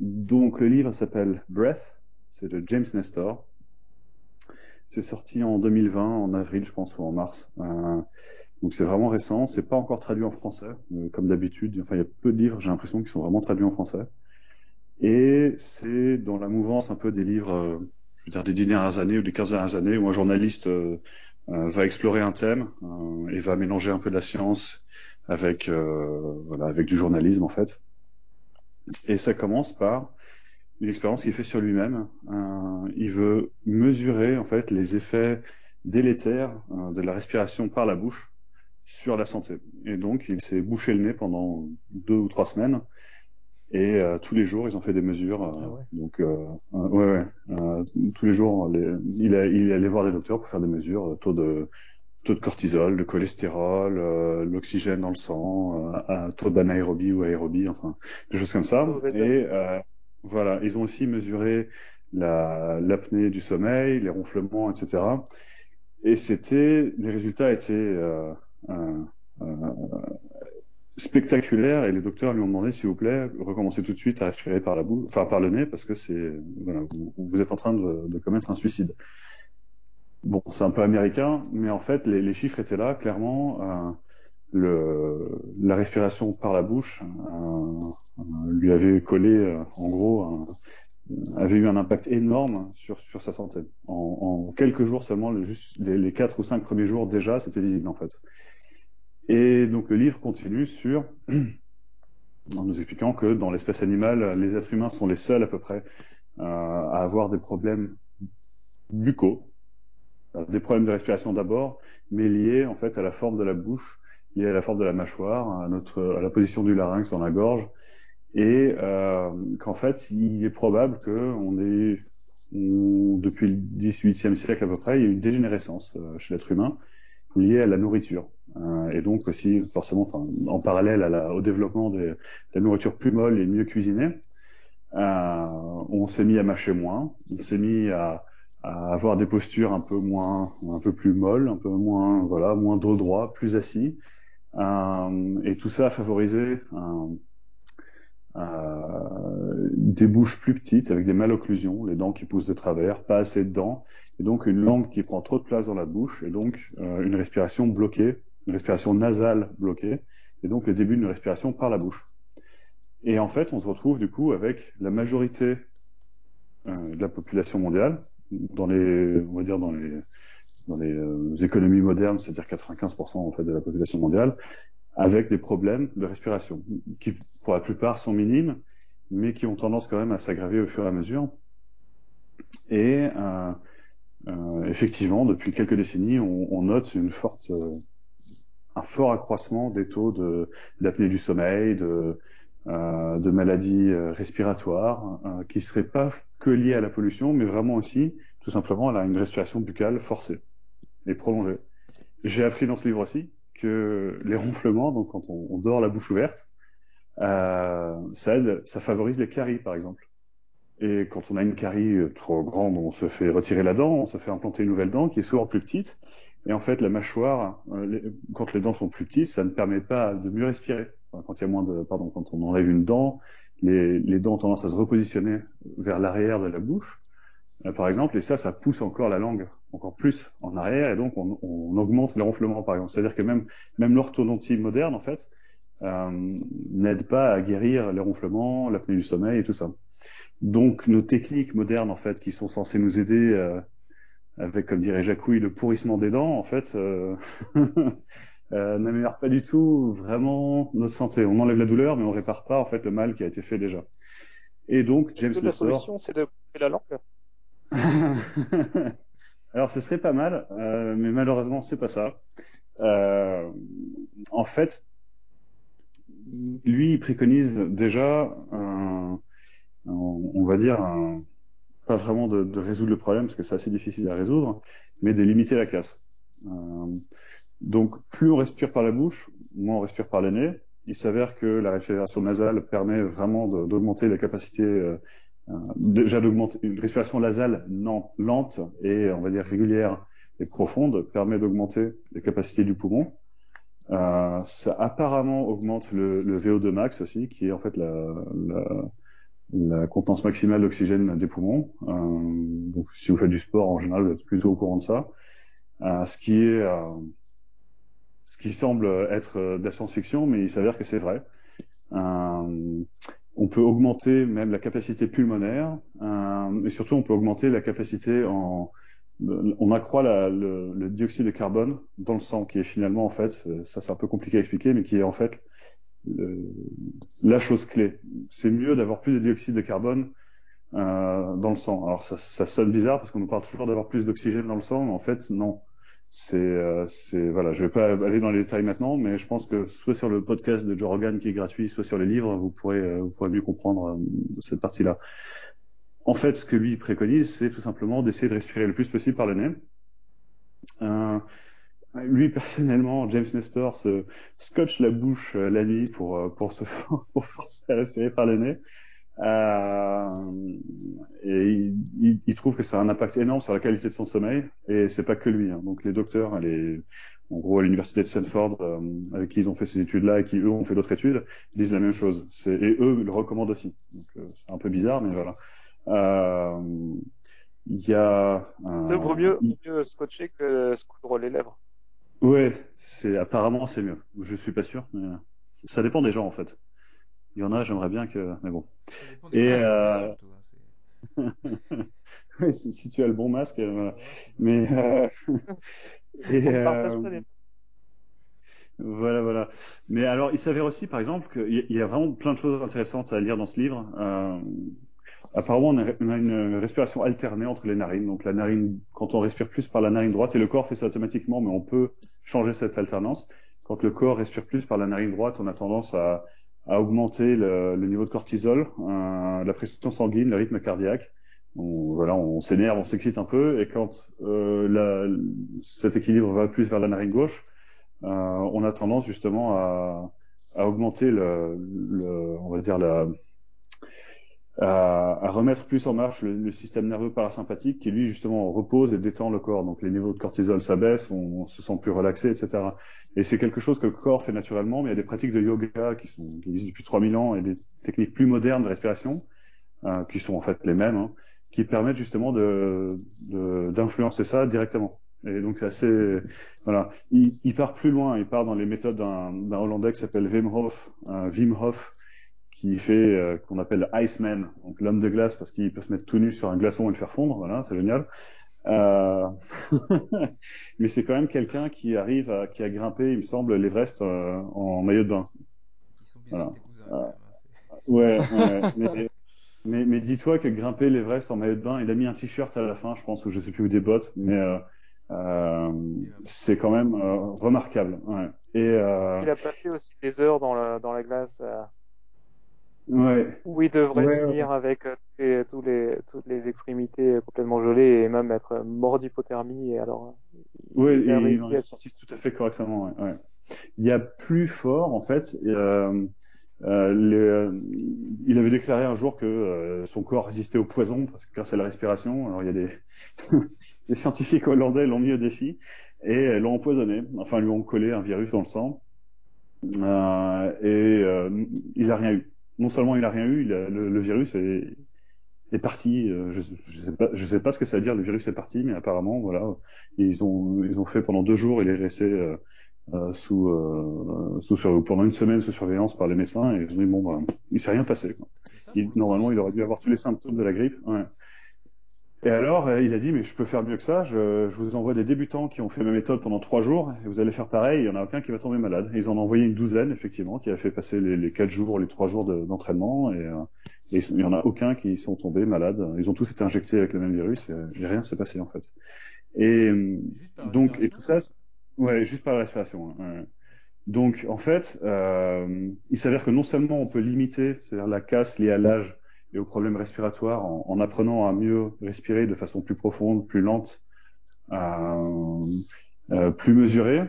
donc le livre s'appelle Breath, c'est de James Nestor. C'est sorti en 2020, en avril je pense ou en mars. Euh, donc c'est vraiment récent, c'est pas encore traduit en français, euh, comme d'habitude. Enfin il y a peu de livres, j'ai l'impression, qui sont vraiment traduits en français. Et c'est dans la mouvance un peu des livres, euh, je veux dire des dix dernières années ou des 15 dernières années, où un journaliste va explorer un thème et va mélanger un peu de la science avec voilà avec du journalisme en fait. Et ça commence par une expérience qu'il fait sur lui-même. Euh, il veut mesurer en fait les effets délétères euh, de la respiration par la bouche sur la santé. Et donc il s'est bouché le nez pendant deux ou trois semaines. Et euh, tous les jours, ils ont fait des mesures. euh, Ah ouais. Donc, euh, euh, ouais, ouais. euh, tous les jours, les- il, a, il est allé voir des docteurs pour faire des mesures, euh, taux de taux de cortisol, de cholestérol, euh, l'oxygène dans le sang, euh, taux d'anaérobie ou aérobie, enfin des choses comme ça. Et euh, voilà, ils ont aussi mesuré la l'apnée du sommeil, les ronflements, etc. Et c'était, les résultats étaient euh, euh, euh, spectaculaires et les docteurs lui ont demandé s'il vous plaît recommencez tout de suite à respirer par la bouche, enfin par le nez parce que c'est voilà, vous, êtes en train de, commettre un suicide. Bon, c'est un peu américain, mais en fait les, les chiffres étaient là clairement. La respiration par la bouche euh, euh, lui avait collé euh, en gros avait eu un impact énorme sur, sa santé. En, quelques jours seulement, le, juste les, quatre ou cinq premiers jours déjà, c'était visible en fait. Et donc le livre continue sur en nous expliquant que dans l'espèce animale, les êtres humains sont les seuls à peu près à avoir des problèmes buccaux, des problèmes de respiration d'abord, mais liés en fait à la forme de la bouche, liés à la forme de la mâchoire, à notre à la position du larynx dans la gorge, et euh, qu'en fait il est probable que on ait depuis le 18e siècle à peu près, il y a une dégénérescence euh, chez l'être humain liée à la nourriture. Euh, et donc aussi forcément en parallèle au développement de la nourriture plus molle et mieux cuisinée, on s'est mis à mâcher moins, on s'est mis à, à avoir des postures un peu moins, un peu plus molles, un peu moins, voilà, moins dos droit, plus assis. Euh, et tout ça a favorisé un, euh, des bouches plus petites avec des malocclusions, les dents qui poussent de travers, pas assez de dents, et donc une langue qui prend trop de place dans la bouche, et donc euh, une respiration bloquée, une respiration nasale bloquée, et donc le début d'une respiration par la bouche. Et en fait, on se retrouve du coup avec la majorité euh, de la population mondiale, dans les, on va dire dans les, dans les euh, économies modernes, c'est-à-dire 95% en fait de la population mondiale, avec des problèmes de respiration, qui pour la plupart sont minimes, mais qui ont tendance quand même à s'aggraver au fur et à mesure. Et euh, euh, effectivement, depuis quelques décennies, on, on note une forte, euh, un fort accroissement des taux de d'apnée du sommeil, de euh, de maladies euh, respiratoires, qui seraient pas que liées à la pollution, mais vraiment aussi, tout simplement, à une respiration buccale forcée et prolongée. J'ai appris dans ce livre aussi que les ronflements, donc quand on, dort la bouche ouverte, euh, ça aide, ça favorise les caries, par exemple. Et quand on a une carie trop grande, on se fait retirer la dent, on se fait implanter une nouvelle dent qui est souvent plus petite. Et en fait, la mâchoire, euh, quand les dents sont plus petites, ça ne permet pas de mieux respirer. Quand il y a moins de, pardon, quand on enlève une dent, les, dents ont tendance à se repositionner vers l'arrière de la bouche, euh, par exemple, et ça, ça pousse encore la langue encore plus en arrière, et donc on, on augmente le ronflement, par exemple. C'est-à-dire que même, même l'orthodontie moderne, en fait, euh, n'aide pas à guérir les ronflements, l'apnée du sommeil et tout ça. Donc nos techniques modernes, en fait, qui sont censées nous aider euh, avec, comme dirait Jacouille, le pourrissement des dents, en fait, euh, euh, n'améliorent pas du tout vraiment notre santé. On enlève la douleur, mais on répare pas en fait le mal qui a été fait déjà. Et donc James La solution, c'est de couper la langue? Alors ce serait pas mal, euh, mais malheureusement c'est pas ça. Euh, en fait, lui il préconise déjà on va dire pas vraiment de, résoudre le problème parce que c'est assez difficile à résoudre, mais de limiter la casse. Euh, donc plus on respire par la bouche, moins on respire par le nez. Il s'avère que la respiration nasale permet vraiment d'augmenter la capacité déjà d'augmenter une respiration nasale lente et on va dire régulière et profonde permet d'augmenter les capacités du poumon. Euh, ça apparemment augmente le, le, VO2 max aussi, qui est en fait la, la, la contenance maximale d'oxygène des poumons. Euh, donc si vous faites du sport en général, vous êtes plutôt au courant de ça. Euh, ce qui est euh, ce qui semble être de la science-fiction, mais il s'avère que c'est vrai. Euh, on peut augmenter même la capacité pulmonaire, euh, et surtout on peut augmenter la capacité en, on accroît la, le, dioxyde de carbone dans le sang, qui est finalement en fait, ça c'est un peu compliqué à expliquer, mais qui est en fait la chose clé. C'est mieux d'avoir plus de dioxyde de carbone euh, dans le sang. Alors ça, ça sonne bizarre parce qu'on nous parle toujours d'avoir plus d'oxygène dans le sang, mais en fait non. C'est, euh, c'est voilà, je vais pas aller dans les détails maintenant, mais je pense que soit sur le podcast de Joe Rogan qui est gratuit, soit sur les livres, vous pourrez, euh, vous pourrez mieux comprendre euh, cette partie-là. En fait, ce que lui préconise, c'est tout simplement d'essayer de respirer le plus possible par le nez. Euh, lui personnellement, James Nestor se scotche la bouche la nuit pour pour se pour forcer à respirer par le nez. Euh, et il, il, il, trouve que ça a un impact énorme sur la qualité de son sommeil. Et c'est pas que lui. Hein. Donc les docteurs, les, en gros à l'université de Stanford, euh, avec qui ils ont fait ces études-là et qui eux ont fait d'autres études, disent la même chose. Et eux le recommandent aussi. Donc euh, c'est un peu bizarre, mais voilà. Il y a. Euh, vaut mieux, mieux scotcher que se coudre les lèvres. Ouais, c'est apparemment c'est mieux. Je suis pas sûr, mais ça dépend des gens en fait. Il y en a, j'aimerais bien que, mais bon. Et euh... oui, si, si, tu as le bon masque, euh, voilà. Mais euh... et euh... voilà, voilà. Mais alors, il s'avère aussi, par exemple, qu'il y a vraiment plein de choses intéressantes à lire dans ce livre. Euh... Apparemment, on a, on a, une respiration alternée entre les narines. Donc, la narine, quand on respire plus par la narine droite, et le corps fait ça automatiquement, mais on peut changer cette alternance. Quand le corps respire plus par la narine droite, on a tendance à à augmenter le, le niveau de cortisol, euh, la pression sanguine, le rythme cardiaque. On, voilà, on s'énerve, on s'excite un peu, et quand euh, la, cet équilibre va plus vers la narine gauche, euh, on a tendance justement à, à augmenter le, le, on va dire la, à, à, remettre plus en marche le, le, système nerveux parasympathique qui lui justement repose et détend le corps. Donc les niveaux de cortisol s'abaissent, on, se sent plus relaxé, etc. Et c'est quelque chose que le corps fait naturellement, mais il y a des pratiques de yoga qui, sont, qui existent depuis 3000 ans et des techniques plus modernes de respiration, euh, qui sont en fait les mêmes, hein, qui permettent justement de, d'influencer ça directement. Et donc c'est assez, voilà. Il, il, part plus loin, il part dans les méthodes d'un Hollandais qui s'appelle Wim Hof, euh, Wim Hof, qui fait euh, qu'on appelle Iceman, donc l'homme de glace parce qu'il peut se mettre tout nu sur un glaçon et le faire fondre, voilà, c'est génial. Euh... mais c'est quand même quelqu'un qui arrive à, qui a grimpé, il me semble, l'Everest euh, en maillot de bain. Voilà. Euh, ouais, ouais mais, mais, mais dis-toi que grimper l'Everest en maillot de bain, il a mis un t-shirt à la fin, je pense, ou je sais plus où des bottes, mais euh, euh c'est quand même remarquable. Ouais. Et euh, Il a passé aussi des heures dans la, dans la glace. Ouais, où il devrait Ouais, finir avec euh, tous les, toutes les extrémités complètement gelées et même être mort d'hypothermie. Et alors, ouais, il et il en est sorti tout à fait correctement. Ouais. Il y a plus fort en fait. Euh, euh, le- il avait déclaré un jour que euh, son corps résistait au poison parce que grâce à la respiration. Alors il y a des, des scientifiques hollandais l'ont mis au défi et l'ont empoisonné. Enfin, lui ont collé un virus dans le sang Euh, et euh, il a rien eu. Non seulement il a rien eu, il a- le, le virus est, est parti. euh, je, je sais pas, je sais pas ce que ça veut dire. Le virus est parti, mais apparemment, voilà, ils ont ils ont fait pendant deux jours. Il est resté euh, euh, sous euh, sous sur- pendant une semaine sous surveillance par les médecins et ils ont dit bon, bah, il s'est rien passé. Quoi. Il- normalement, il aurait dû avoir tous les symptômes de la grippe. Ouais. Et alors, euh, il a dit, mais je peux faire mieux que ça. Je, je vous envoie des débutants qui ont fait ma méthode pendant trois jours, et vous allez faire pareil. Il y en a aucun qui va tomber malade. Ils en ont envoyé une douzaine, effectivement, qui a fait passer les, les quatre jours, les trois jours de- d'entraînement, et, euh, et il y en a aucun qui sont tombés malades. Ils ont tous été injectés avec le même virus, et, et rien ne s'est passé en fait. Et euh, donc, et tout ça, ouais, juste par la respiration. hein. Donc, en fait, euh, il s'avère que non seulement on peut limiter, c'est-à-dire la casse liée à l'âge et aux problèmes respiratoires, en, en apprenant à mieux respirer de façon plus profonde, plus lente, euh, euh, plus mesurée,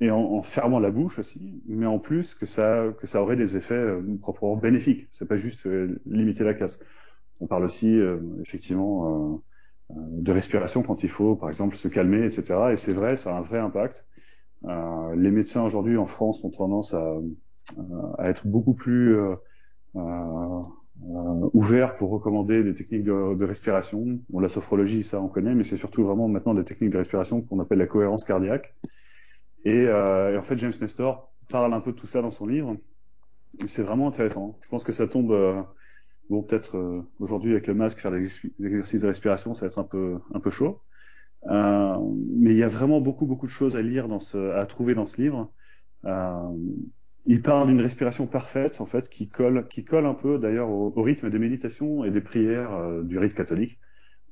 et en, en fermant la bouche aussi, mais en plus que ça que ça aurait des effets euh, proprement bénéfiques. C'est pas juste euh, limiter la casse. On parle aussi euh, effectivement euh, de respiration quand il faut, par exemple, se calmer, etc. Et c'est vrai, ça a un vrai impact. Les médecins aujourd'hui en France ont tendance à, à être beaucoup plus euh, euh, ouverts pour recommander des techniques de, de respiration. Bon, la sophrologie, ça on connaît, mais c'est surtout vraiment maintenant des techniques de respiration qu'on appelle la cohérence cardiaque. Et, euh, en fait, James Nestor parle un peu de tout ça dans son livre. C'est vraiment intéressant. Je pense que ça tombe, euh, bon peut-être euh, aujourd'hui avec le masque faire des exercices de respiration, ça va être un peu un peu chaud. Euh, mais il y a vraiment beaucoup beaucoup de choses à lire dans ce, à trouver dans ce livre. Euh, il parle d'une respiration parfaite en fait qui colle qui colle un peu d'ailleurs au, rythme des méditations et des prières euh, du rite catholique.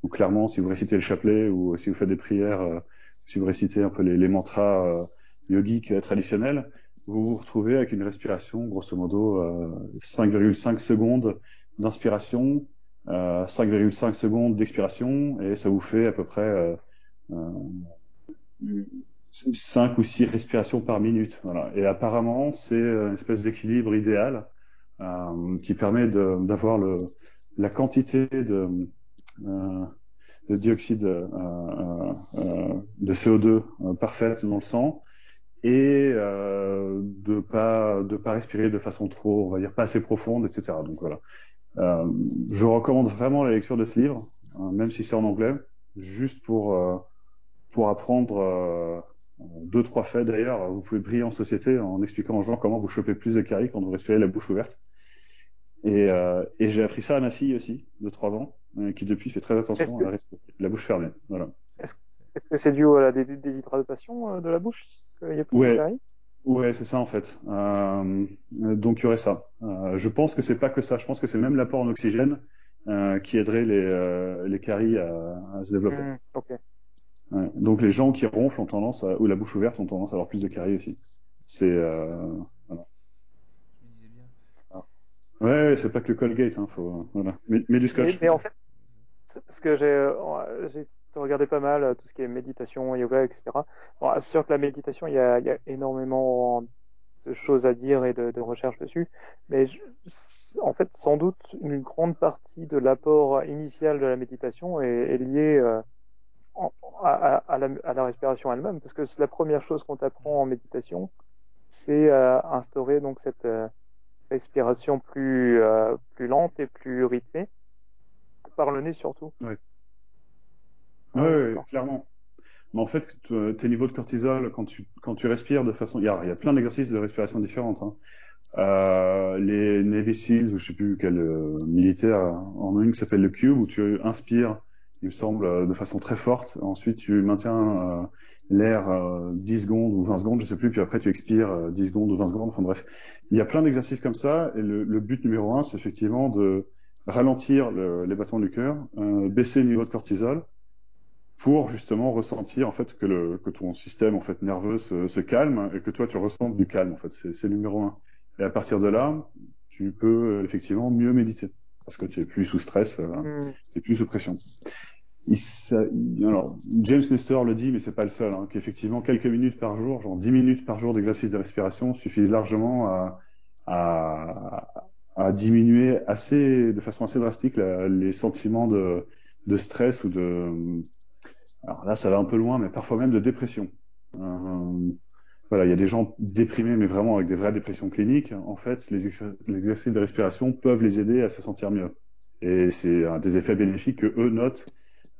Donc clairement, si vous récitez le chapelet ou si vous faites des prières, euh, si vous récitez un peu les, mantras euh, yogiques euh, traditionnels, vous vous retrouvez avec une respiration grosso modo euh, 5,5 secondes d'inspiration, euh, 5,5 secondes d'expiration et ça vous fait à peu près euh, euh, 5 ou 6 respirations par minute. Voilà. Et apparemment, c'est une espèce d'équilibre idéal euh, qui permet d'avoir la quantité de, euh, de dioxyde euh, euh, euh, de CO2 euh, parfaite dans le sang et euh, de pas de pas respirer de façon trop, on va dire pas assez profonde, etc. Donc voilà. Euh, je recommande vraiment la lecture de ce livre, hein, même si c'est en anglais, juste pour euh, pour apprendre euh, deux trois faits d'ailleurs. Vous pouvez briller en société en expliquant aux gens comment vous chopez plus de caries quand vous respirez la bouche ouverte. Et, euh, et j'ai appris ça à ma fille aussi, de 3 ans, euh, qui depuis fait très attention que- à la bouche fermée. Voilà. Est-ce que c'est dû à la dé- déshydratation euh, de la bouche qu'il y a plus Ouais. de caries Ouais, c'est ça en fait. Euh, donc il y aurait ça. Euh, je pense que c'est pas que ça. Je pense que c'est même l'apport en oxygène euh, qui aiderait les, euh, les caries à, à se développer. Hmm, Ok. Ouais. Donc les gens qui ronflent ont tendance à, ou la bouche ouverte ont tendance à avoir plus de caries aussi. C'est euh... Je me disais bien. ouais, ouais, c'est pas que le Colgate, hein, faut voilà. Mais, mais du scotch. mais en fait, parce que j'ai euh, j'ai regardé pas mal euh, tout ce qui est méditation, yoga, etc. Bon, c'est sûr que la méditation, il y a, il y a énormément de choses à dire et de, de recherches dessus, mais je- en fait, sans doute, une grande partie de l'apport initial de la méditation est, est liée euh, en- à, la, à la respiration elle-même, parce que c'est la première chose qu'on t'apprend en méditation, c'est euh, instaurer donc cette euh, respiration plus euh, plus lente et plus rythmée par le nez surtout. Ouais. Ah, d'accord. clairement. Mais en fait, tes niveaux de cortisol, quand tu, quand tu respires de façon, il y a, il y a plein d'exercices de respiration différentes. Hein. Euh, les Navy Seals, ou je sais plus quel euh, militaire, en a une qui s'appelle le Cube, où tu inspires, il me semble, euh, de façon très forte. Ensuite, tu maintiens euh, l'air euh, 10 secondes ou 20 secondes, je sais plus, puis après tu expires euh, 10 secondes ou 20 secondes. Enfin bref, il y a plein d'exercices comme ça. Et le, le but numéro un, c'est effectivement de ralentir le- les battements du cœur, euh, baisser le niveau de cortisol pour justement ressentir en fait que, le, que ton système en fait nerveux se, se calme et que toi tu ressens du calme en fait. C'est numéro un. Et à partir de là, tu peux effectivement mieux méditer parce que tu es plus sous stress, euh, Mm. tu es plus sous pression. Alors, James Nestor le dit, mais c'est pas le seul, hein, qu'effectivement quelques minutes par jour, genre 10 minutes par jour d'exercice de respiration suffisent largement à, diminuer assez, de façon assez drastique les sentiments de, stress ou de, alors là ça va un peu loin, mais parfois même de dépression. Euh, voilà, il y a des gens déprimés, mais vraiment avec des vraies dépressions cliniques. En fait, les, les exercices de respiration peuvent les aider à se sentir mieux. Et c'est un des effets bénéfiques que eux notent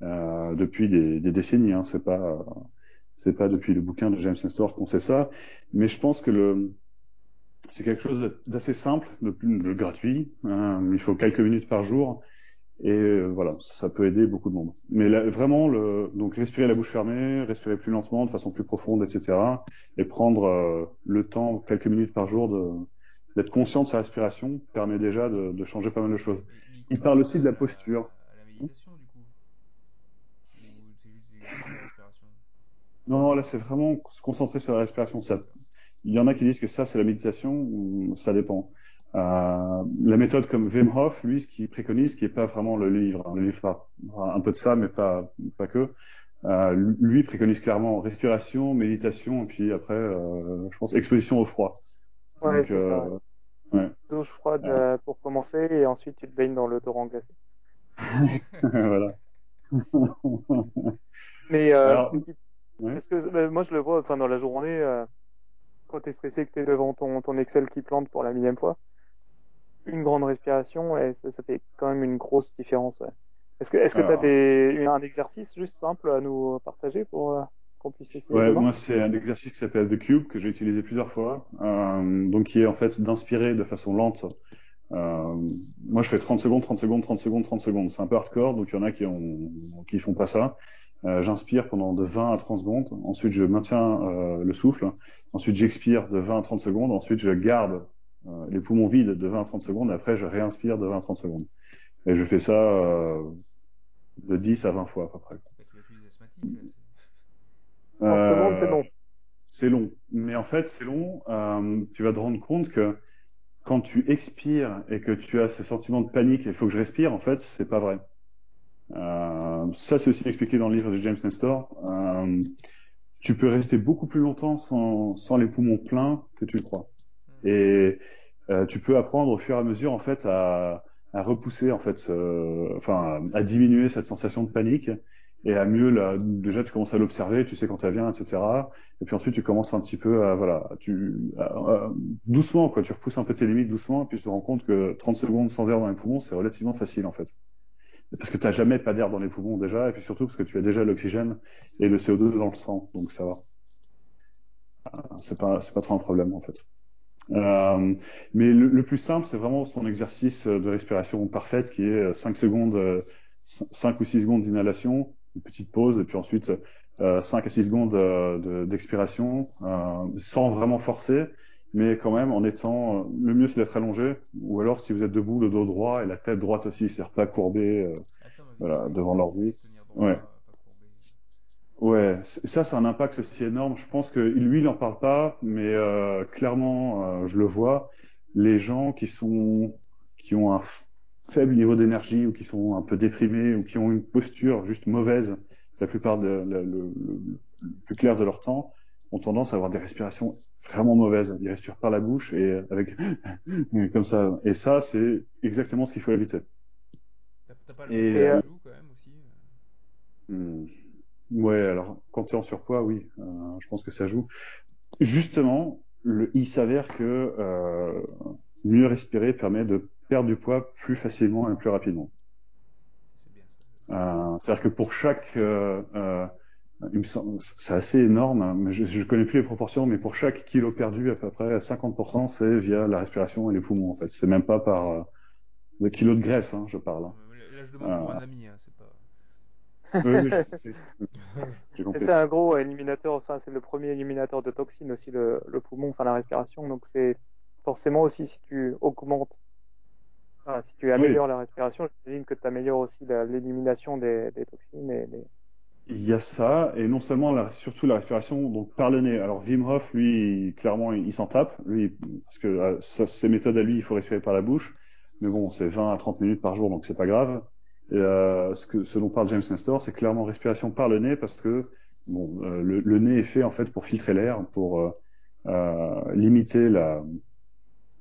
euh, depuis des, des décennies. Hein. C'est pas, c'est pas depuis le bouquin de James Nestor qu'on sait ça. Mais je pense que le, c'est quelque chose d'assez simple, de, de gratuit. hein. Il faut quelques minutes par jour. Et euh, voilà, ça peut aider beaucoup de monde. Mais là, vraiment, le, donc respirer la bouche fermée, respirer plus lentement, de façon plus profonde, etc. Et prendre euh, le temps, quelques minutes par jour, de d'être conscient de sa respiration, permet déjà de, de changer pas mal de choses. Il parle aussi de la posture. À la méditation, du coup. Ou c'est juste des exercices de respiration. Non, là, c'est vraiment se concentrer sur la respiration. Ça, il y en a qui disent que ça, c'est la méditation, ça dépend. Euh, la méthode comme Wim Hof, lui, ce qu'il préconise, qui est pas vraiment le livre, hein, le livre parle un peu de ça, mais pas pas que. Euh, lui préconise clairement respiration, méditation, et puis après, euh, je pense exposition au froid. Ouais, Donc, ça. euh, ouais. Douche froide euh, pour commencer et ensuite tu te baignes dans le torrent glacé. voilà. Mais euh, petite- ouais. est-ce que bah, moi je le vois enfin dans la journée euh, quand t'es stressé que t'es devant ton, ton Excel qui plante pour la millième fois, une grande respiration et ça, ça fait quand même une grosse différence. Ouais. Est-ce que est-ce que t'as Alors. des un exercice juste simple à nous partager pour euh, qu'on puisse essayer Ouais, moi c'est un exercice qui s'appelle The Cube que j'ai utilisé plusieurs fois, euh, donc qui est en fait d'inspirer de façon lente. Euh, moi je fais 30 secondes, 30 secondes, 30 secondes, 30 secondes. C'est un peu hardcore, donc il y en a qui ont qui font pas ça. Euh, J'inspire pendant de 20 à 30 secondes, ensuite je maintiens euh, le souffle, ensuite j'expire de 20 à 30 secondes, ensuite je garde euh, les poumons vides de 20 à 30 secondes, et après je réinspire de 20 à 30 secondes. Et je fais ça euh, de 10 à 20 fois à peu près. Tu vas plus des asthmatiques, là. 30 secondes, c'est Euh, long. C'est long. Mais en fait, c'est long. euh, tu vas te rendre compte que quand tu expires et que tu as ce sentiment de panique, il faut que je respire, en fait, c'est pas vrai. Euh, ça, c'est aussi expliqué dans le livre de James Nestor. Euh, tu peux rester beaucoup plus longtemps sans, sans les poumons pleins que tu le crois. Et euh, tu peux apprendre au fur et à mesure, en fait, à, à repousser, en fait, ce- enfin, à, diminuer cette sensation de panique et à mieux la, déjà tu commences à l'observer, tu sais quand elle vient, etc. Et puis ensuite tu commences un petit peu à voilà, tu à- à- doucement quoi, tu repousses un peu tes limites doucement, et puis tu te rends compte que 30 secondes sans air dans les poumons, c'est relativement facile en fait. Parce que tu n'as jamais pas d'air dans les poumons déjà, et puis surtout parce que tu as déjà l'oxygène et le CO2 dans le sang, donc ça va. Euh, C'est pas c'est pas trop un problème en fait. Euh, mais le, plus simple, c'est vraiment son exercice de respiration parfaite qui est 5 secondes, euh, 5 ou 6 secondes d'inhalation, une petite pause, et puis ensuite euh, 5 à 6 secondes de- d'expiration, sans vraiment forcer, mais quand même en étant... euh, le mieux, c'est d'être allongé, ou alors si vous êtes debout, le dos droit et la tête droite aussi, c'est-à-dire pas courbé. euh, Attends, Voilà, devant l'ordi. Ouais. ça, c'est un impact aussi énorme. Je pense que lui, il n'en parle pas, mais euh, clairement, euh, je le vois. Les gens qui sont, qui ont un faible niveau d'énergie ou qui sont un peu déprimés ou qui ont une posture juste mauvaise, la plupart de, le, le- le- le plus clair de leur temps, ont tendance à avoir des respirations vraiment mauvaises. Ils respirent par la bouche et avec comme ça. Et ça, c'est exactement ce qu'il faut éviter. T'as pas le Et, euh, quand même aussi. Hmm. Ouais, alors quand tu es en surpoids, oui, euh, je pense que ça joue. Justement, le, il s'avère que euh, mieux respirer permet de perdre du poids plus facilement et plus rapidement. C'est bien ça. C'est-à-dire que pour chaque, il me semble- c'est assez énorme, hein, je, je connais plus les proportions, mais pour chaque kilo perdu, à peu près 50%, c'est via la respiration et les poumons. En fait, c'est même pas par euh, le kilo de graisse, hein, je parle. hein. Là, je demande pour Euh. un ami, hein, c'est pas. Oui, oui, un gros éliminateur, enfin c'est le premier éliminateur de toxines aussi le, le poumon, enfin la respiration. Donc c'est forcément aussi si tu augmentes, enfin, si tu améliores la respiration, j'imagine que tu améliores aussi l'élimination des, des toxines et des, Il y a ça, et non seulement, la, surtout la respiration donc par le nez. Alors Wim Hof, lui, clairement, il, s'en tape, lui, parce que euh, ça, ses méthodes à lui, il faut respirer par la bouche. Mais bon, c'est 20 à 30 minutes par jour, donc c'est pas grave. Euh, ce, que, ce dont parle James Nestor, c'est clairement respiration par le nez, parce que bon, euh, le, le, nez est fait en fait pour filtrer l'air, pour euh, euh limiter la,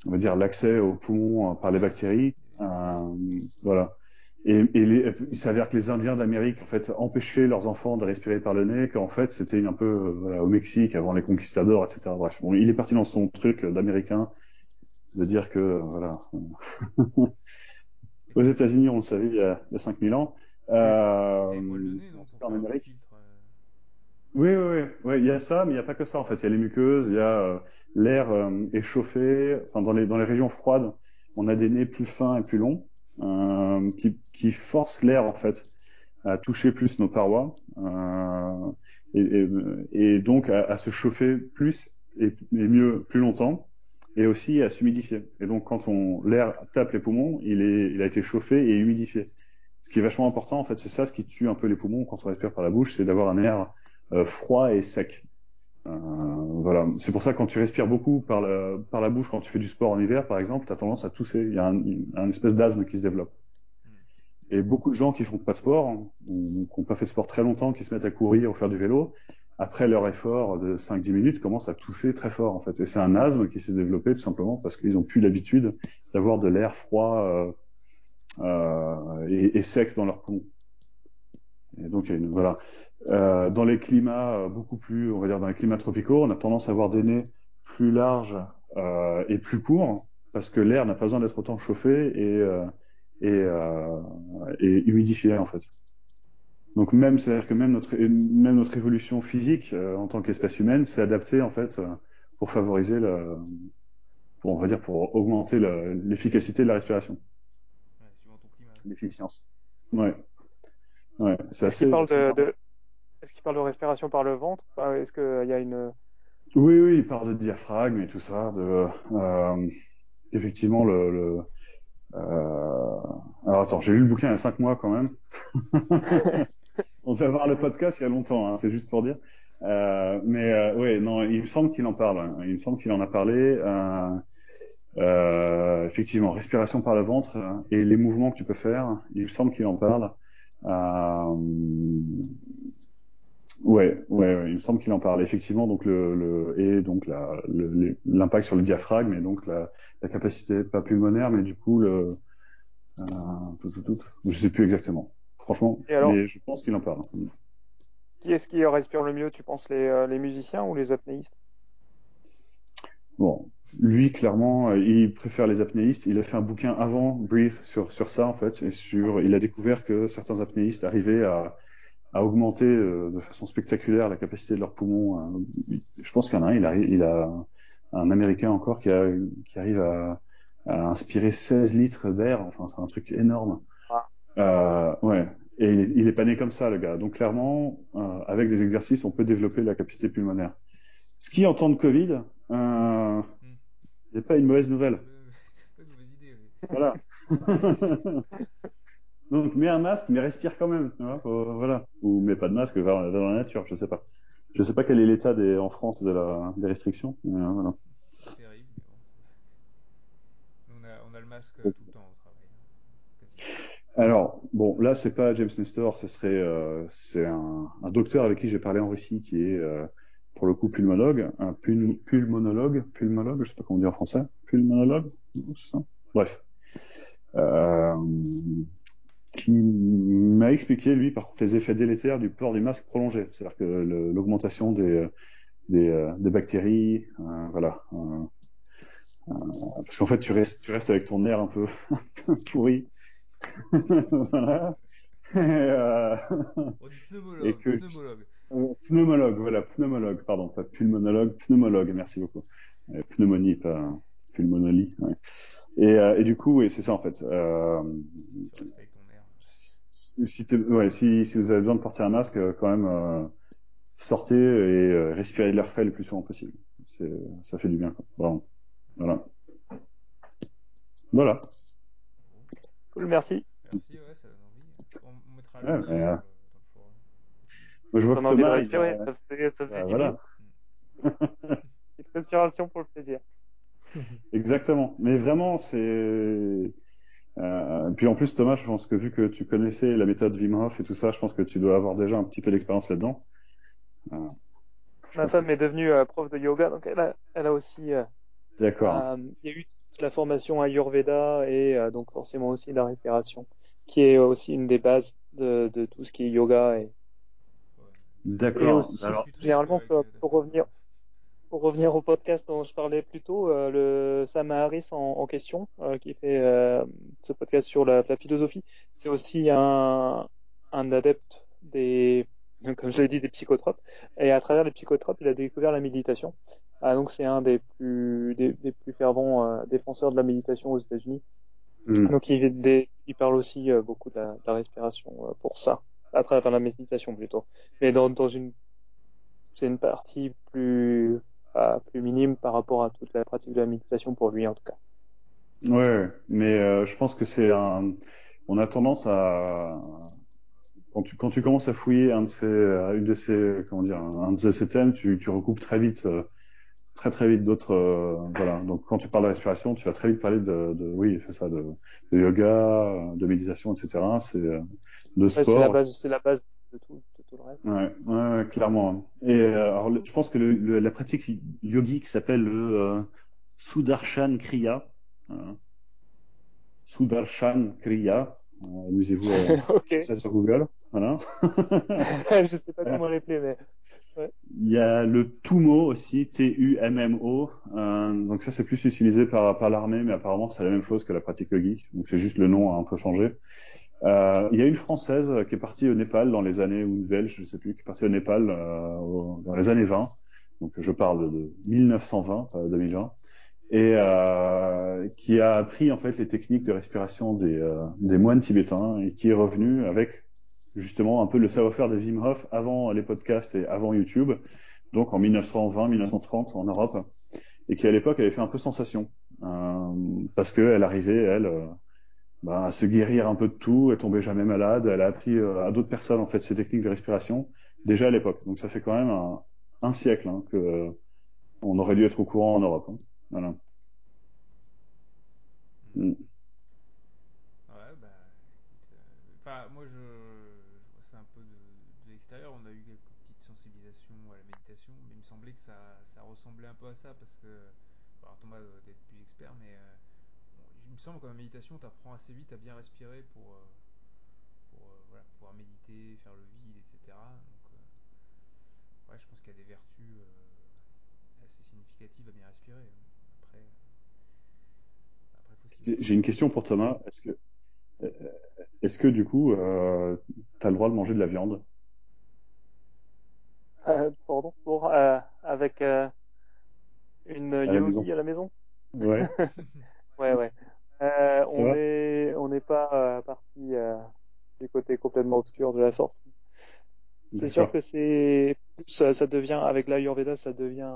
on va dire l'accès aux poumons par les bactéries. voilà. Et, et les, il s'avère que les Indiens d'Amérique en fait empêchaient leurs enfants de respirer par le nez, qu'en fait c'était un peu euh, voilà, au Mexique avant les conquistadors, etc. Bref, bon, il est parti dans son truc d'américain de dire que voilà. Aux États-Unis, on le savait il y a, il y a 5000 ans. Euh, en Amérique. Euh. Oui, oui, oui, oui, il y a ça, mais il n'y a pas que ça en fait. Il y a les muqueuses, il y a euh, l'air euh, échauffé. Enfin, dans les dans les régions froides, on a des nez plus fins et plus longs euh, qui, qui, force l'air en fait à toucher plus nos parois euh, et, et, et, donc à, à, se chauffer plus et, mieux plus longtemps et aussi à s'humidifier. Et donc quand on l'air tape les poumons, il, est, il a été chauffé et humidifié. Ce qui est vachement important en fait, c'est ça ce qui tue un peu les poumons quand on respire par la bouche, c'est d'avoir un air euh, froid et sec. Euh, voilà, c'est pour ça que quand tu respires beaucoup par la, par la bouche, quand tu fais du sport en hiver, par exemple, tu as tendance à tousser. Il y a un, espèce d'asthme qui se développe. Et beaucoup de gens qui font pas de sport, ou qui n'ont pas fait de sport très longtemps, qui se mettent à courir ou faire du vélo, après leur effort de 5-10 minutes, commencent à tousser très fort en fait. Et c'est un asthme qui s'est développé tout simplement parce qu'ils ont plus l'habitude d'avoir de l'air froid euh, euh, et, et, sec dans leurs poumons. Et donc voilà. Euh, dans les climats euh, beaucoup plus, on va dire dans les climats tropicaux, on a tendance à avoir des nez plus larges euh, et plus courts parce que l'air n'a pas besoin d'être autant chauffé et euh, et, euh, et humidifié en fait. Donc même, c'est-à-dire que même notre même notre évolution physique euh, en tant qu'espèce humaine s'est adaptée en fait pour favoriser le, pour on va dire pour augmenter l'efficacité de la respiration. Ouais, suivant ton climat. L'efficience. Ouais. Ouais, c'est assez. Parle de, de, est-ce qu'il parle de respiration par le ventre? Est-ce qu'il y a une... Oui, oui, il parle de diaphragme et tout ça. De, euh, effectivement, le... le euh... Alors attends, j'ai lu le bouquin il y a cinq mois quand même. On va voir le podcast il y a longtemps, hein, c'est juste pour dire. Euh, mais euh, oui, non, il me semble qu'il en parle. Hein. Il me semble qu'il en a parlé. Euh, euh, effectivement, respiration par le ventre et les mouvements que tu peux faire. Il me semble qu'il en parle. Euh, Ouais, ouais, ouais, il me semble qu'il en parle effectivement. Donc le, le et donc l'impact sur le diaphragme et donc la, la capacité pas pulmonaire, mais du coup le euh, tout, tout, tout, je sais plus exactement. Franchement, alors, mais je pense qu'il en parle. Qui est-ce qui respire le mieux Tu penses les, euh, les musiciens ou les apnéistes? Bon, lui clairement, euh, il préfère les apnéistes. Il a fait un bouquin avant Breathe sur sur ça en fait, et sur il a découvert que certains apnéistes arrivaient à à augmenter euh, de façon spectaculaire la capacité de leurs poumons. Euh, je pense qu'il y en a un, il a, il a un Américain encore qui, a, qui arrive à, à inspirer 16 litres d'air. Enfin, c'est un truc énorme. Ah. Euh, ouais. Et il, il, est pas né comme ça, le gars. Donc clairement, euh, avec des exercices, on peut développer la capacité pulmonaire. Ce qui, en temps de Covid, euh, n'est pas une mauvaise nouvelle. Pas une mauvaise idée, oui. Voilà. Donc mets un masque, mais respire quand même, voilà. Ou mets pas de masque, va dans la nature, je sais pas. Je sais pas quel est l'état des en France de la des restrictions, mais euh, voilà. C'est terrible, mais bon. On a, on a le masque tout le temps au travail. Hein, Alors bon, là c'est pas James Nestor, ce serait euh, c'est un, un, docteur avec qui j'ai parlé en Russie qui est euh, pour le coup pulmonologue, un pul pulmonologue, pulmonologue, je sais pas comment dire en français, pulmonologue, ça? Bref. Euh, qui m'a expliqué, lui, par contre, les effets délétères du port du masque prolongé. C'est-à-dire que l'augmentation des, des, des, bactéries, euh, voilà. Euh, parce qu'en fait, tu restes, tu restes avec ton air un peu, pourri. voilà. Et, euh, pneumologue, et que, pneumologue. Pneumologue, voilà, pneumologue, pardon, pas pulmonologue, pneumologue, merci beaucoup. pneumonie, pas pulmonolie. Ouais. Et, et, du coup, oui, c'est ça en fait. Euh, si, ouais, si, si, vous avez besoin de porter un masque, euh, quand même, euh, sortez et euh, respirez de l'air frais le plus souvent possible. Ça fait du bien, quoi. Vraiment. Voilà. Voilà. Cool, merci. Merci, ouais, ça donne envie. On mettra le ouais, forum. je vois que Thomas, il ça faisait, ça faisait Bah, 10 voilà. Petite respiration pour le plaisir. Exactement. Mais vraiment, c'est. Euh, puis en plus, Thomas, je pense que vu que tu connaissais la méthode Wim Hof et tout ça, je pense que tu dois avoir déjà un petit peu d'expérience là-dedans. Euh, Ma femme que est devenue euh, prof de yoga, donc elle a, elle a aussi, D'accord. il y a eu toute la formation Ayurveda et donc forcément aussi la respiration, qui est aussi une des bases de, de tout ce qui est yoga et D'accord. Alors, généralement, pour, pour revenir, pour revenir au podcast dont je parlais plus tôt, euh, le Sam Harris en, en question, euh, qui fait euh, ce podcast sur la, la philosophie, c'est aussi un, un adepte des, comme je l'ai dit, des psychotropes. Et à travers les psychotropes, il a découvert la méditation. Ah, donc c'est un des plus, des, des plus fervents euh, défenseurs de la méditation aux États-Unis. hmm. Donc il, des- il parle aussi euh, beaucoup de la, de la respiration euh, pour ça, à travers la méditation plutôt. Mais dans, une, c'est une partie plus, plus minime par rapport à toute la pratique de la méditation pour lui en tout cas. Ouais, mais euh, je pense que c'est un. On a tendance à quand tu quand tu commences à fouiller un de ces euh, une de ces comment dire un de ces thèmes, tu tu recoupes très vite euh, très très vite d'autres euh, voilà. Donc quand tu parles de respiration, tu vas très vite parler de, de oui c'est ça de, de yoga, euh, de méditation, etc. C'est euh, de Ouais, c'est la sport. base, c'est la base de tout, de tout le reste. Ouais, ouais, clairement. Et euh, alors, le- je pense que le, le- la pratique yogique s'appelle le euh, Sudarshan Kriya. Hein. Sudarshan Kriya. Euh, Amusez-vous à ok. ça sur Google. Voilà. je sais pas comment l'appeler, mais Il y a le Tumo aussi, T-U-M-M-O. Euh, donc ça, c'est plus utilisé par, par l'armée, mais apparemment, c'est la même chose que la pratique yogique. Donc c'est juste le nom a un peu changé. Euh, il y a une Française qui est partie au Népal dans les années, ou une Belge, je sais plus, qui est partie au Népal euh, dans les années 20. Donc je parle de 1920, pas 2020. Et euh, qui a appris en fait les techniques de respiration des, euh, des moines tibétains et qui est revenu avec justement un peu le savoir-faire de Wim Hof avant les podcasts et avant YouTube, donc en 1920-1930 en Europe, et qui à l'époque avait fait un peu sensation euh, parce qu'elle arrivait, elle, euh, bah, à se guérir un peu de tout, elle tombait jamais malade, elle a appris euh, à d'autres personnes en fait ces techniques de respiration déjà à l'époque. Donc ça fait quand même un, un siècle hein, que on aurait dû être au courant en Europe. hein. Voilà. Mm. Ouais, bah, écoute, euh, enfin, moi je, je vois ça un peu de, de l'extérieur. On a eu quelques petites sensibilisations à la méditation, mais il me semblait que ça, ça ressemblait un peu à ça parce que, alors Thomas doit être plus expert, mais euh, bon, il me semble qu'en méditation, tu apprends assez vite à bien respirer pour, euh, pour euh, voilà, pouvoir méditer, faire le vide, etc. Donc, euh, ouais, je pense qu'il y a des vertus euh, assez significatives à bien respirer. Après, euh, après faut s'y J'ai une question pour Thomas. Est-ce que euh, est-ce que du coup, euh, tu as le droit de manger de la viande? Euh, pardon, pour euh, avec euh, une à yogi à la maison? Ouais. Ouais, ouais. Euh, on n'est pas euh, parti euh, du côté complètement obscur de la force. C'est sûr que c'est plus, ça, ça devient avec l'Ayurveda, ça devient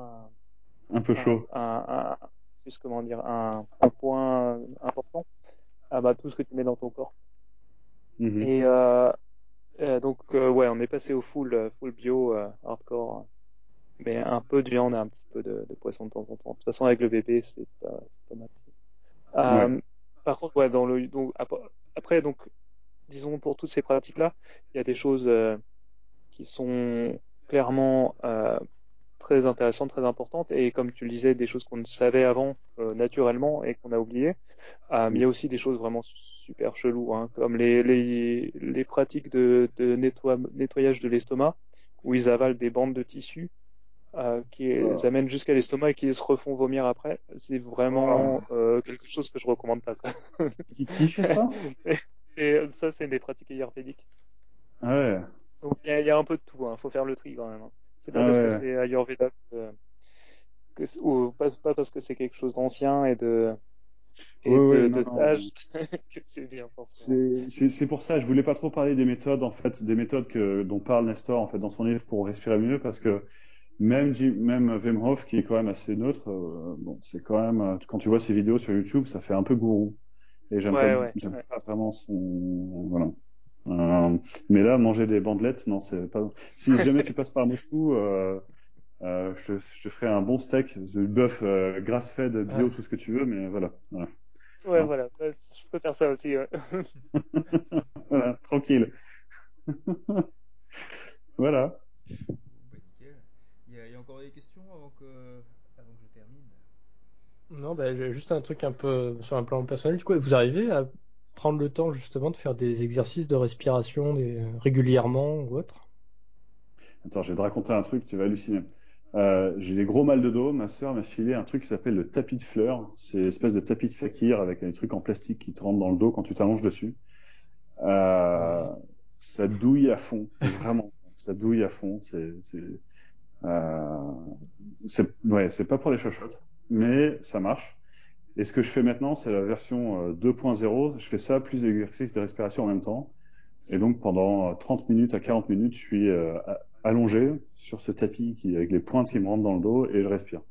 un, peu un, chaud. un, un- plus comment dire, un, point important. Ah bah tout ce que tu mets dans ton corps. Mhm. Et euh, euh, donc euh, ouais, on est passé au full, euh, full bio, euh, hardcore, mais un peu de viande et un petit peu de, de poisson de temps en temps. De toute façon, avec le bébé, c'est pas, mal. Ouais. Euh, par contre, ouais, dans le, donc ap- après, donc, disons pour toutes ces pratiques-là, il y a des choses euh, qui sont clairement euh, très intéressantes, très importantes, et comme tu le disais, des choses qu'on savait avant naturellement et qu'on a oubliées. Mais il y a aussi des choses vraiment super cheloues, hein, comme les, les, les pratiques de, de nettoie- nettoyage de l'estomac, où ils avalent des bandes de tissu euh, qui les amènent jusqu'à l'estomac et qui se refont vomir après. C'est vraiment euh, quelque chose que je recommande pas. Qui, fait ça? Et, et ça, c'est des pratiques ayurvédiques. Ah ouais. Donc il y, a- il y a un peu de tout. Hein. Faut faire le tri quand même. hein. C'est pas Ah parce que c'est ayurveda que, que c'est- ou pas, pas parce que c'est quelque chose d'ancien et de et Ouais, de, non, de que c'est bien. C'est pour ça, je voulais pas trop parler des méthodes, en fait, des méthodes que, dont parle Nestor, en fait, dans son livre pour respirer mieux, parce que même, même Wim Hof, qui est quand même assez neutre, euh, bon, c'est quand même, euh, quand tu vois ses vidéos sur YouTube, ça fait un peu gourou. Et j'aime pas, Ouais, ouais, j'aime ouais. pas vraiment son, voilà. Euh, mais là, manger des bandelettes, non, c'est pas. Si jamais tu passes par Moscou, euh, euh, je, te, je ferai un bon steak, du bœuf grass-fed, bio, tout ce que tu veux, mais voilà. Voilà, Ouais, voilà, je peux faire ça aussi. Ouais. Voilà, tranquille. voilà. Bon, bah, nickel. Il y, y a encore des questions avant que, avant que je termine? Non, bah, j'ai juste un truc un peu sur un plan personnel. Du coup, vous arrivez à prendre le temps justement de faire des exercices de respiration des- régulièrement ou autre? Attends, je vais te raconter un truc, tu vas halluciner. Euh, j'ai des gros mal de dos. Ma sœur m'a filé un truc qui s'appelle le tapis de fleurs. C'est une espèce de tapis de fakir avec des trucs en plastique qui te rentrent dans le dos quand tu t'allonges dessus. Euh, ça douille à fond, vraiment. Ça douille à fond. C'est, c'est, euh, c'est, ouais, c'est pas pour les chochottes, mais ça marche. Et ce que je fais maintenant, c'est la version euh, 2.0. Je fais ça plus exercices de respiration en même temps. Et donc pendant euh, 30 minutes à 40 minutes, je suis euh, allongé sur ce tapis qui, avec les pointes qui me rentrent dans le dos et je respire.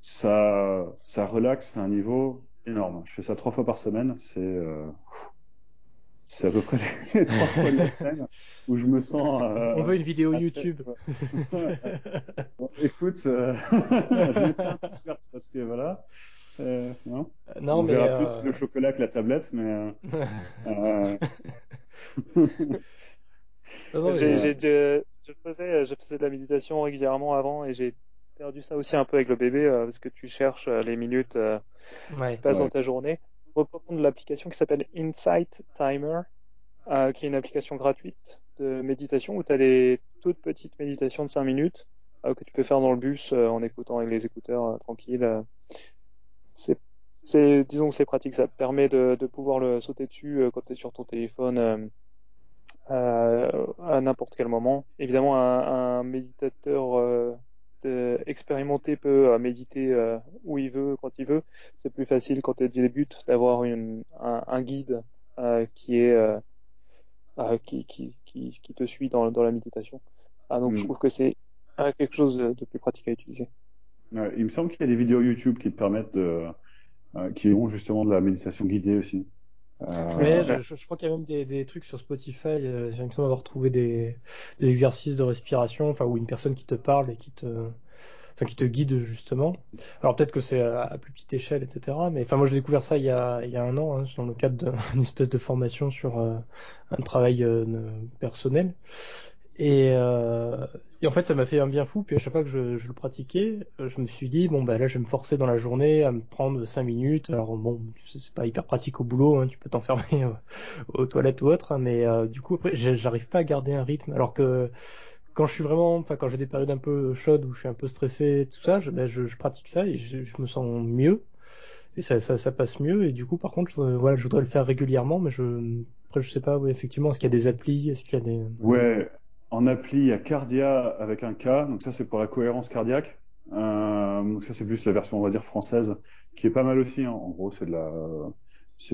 Ça, ça relaxe à un niveau énorme. Je fais ça trois fois par semaine. C'est, euh, c'est à peu près les, trois fois de la semaine où je me sens. euh, On veut une vidéo après- YouTube. Bon, écoute, euh, je mettrai un t-shirt parce que voilà. Euh, hein, non, on mais verra euh, plus le chocolat que la tablette, mais euh, euh, non, non, J'ai, mais, j'ai, je, je faisais, je faisais de la méditation régulièrement avant et j'ai perdu ça aussi un peu avec le bébé euh, parce que tu cherches euh, les minutes euh, ouais. qui passent Ouais. dans ta journée. Reprendre l'application qui s'appelle Insight Timer, euh, qui est une application gratuite de méditation où tu as des toutes petites méditations de 5 minutes euh, que tu peux faire dans le bus euh, en écoutant avec les écouteurs tranquille. euh. C'est, disons que c'est pratique, ça te permet de, pouvoir le sauter dessus quand tu es sur ton téléphone. à n'importe quel moment. Évidemment, un, un méditateur expérimenté peut euh, méditer euh, où il veut, quand il veut. C'est plus facile quand tu débutes d'avoir un, un guide euh, qui est euh, euh, qui, qui, qui, qui te suit dans, dans la méditation. Ah, donc je Mm. trouve que c'est euh, quelque chose de, plus pratique à utiliser. il me semble qu'il y a des vidéos YouTube qui te permettent de, euh, qui ont justement de la méditation guidée aussi. Euh, Ouais, je, je, je crois qu'il y a même des, des trucs sur Spotify. Euh, j'ai l'impression d'avoir trouvé des, des exercices de respiration, enfin, ou une personne qui te parle et qui te, enfin, qui te guide justement. Alors peut-être que c'est à, à plus petite échelle, etc. Mais enfin, moi j'ai découvert ça il y a, il y a un an, hein, dans le cadre d'une espèce de formation sur euh, un travail euh, personnel. Et, euh, et en fait, ça m'a fait un bien fou. Puis à chaque fois que je, le pratiquais, euh, je me suis dit bon bah là, je vais me forcer dans la journée à me prendre cinq minutes. Alors bon, c'est pas hyper pratique au boulot, hein, tu peux t'enfermer aux toilettes ou autre, hein, mais euh, du coup après, j'arrive pas à garder un rythme. Alors que quand je suis vraiment, enfin quand j'ai des périodes un peu chaudes où je suis un peu stressé, tout ça, je, ben, pratique ça et je, me sens mieux et ça, passe mieux. Et du coup, par contre, voilà, je voudrais le faire régulièrement, mais je, après, je sais pas, oui, effectivement, est-ce qu'il y a des applis, est-ce qu'il y a des, Ouais, en appli, il Cardia avec un K, donc ça c'est pour la cohérence cardiaque. Euh, donc ça c'est plus la version on va dire française, qui est pas mal aussi. hein. En gros, c'est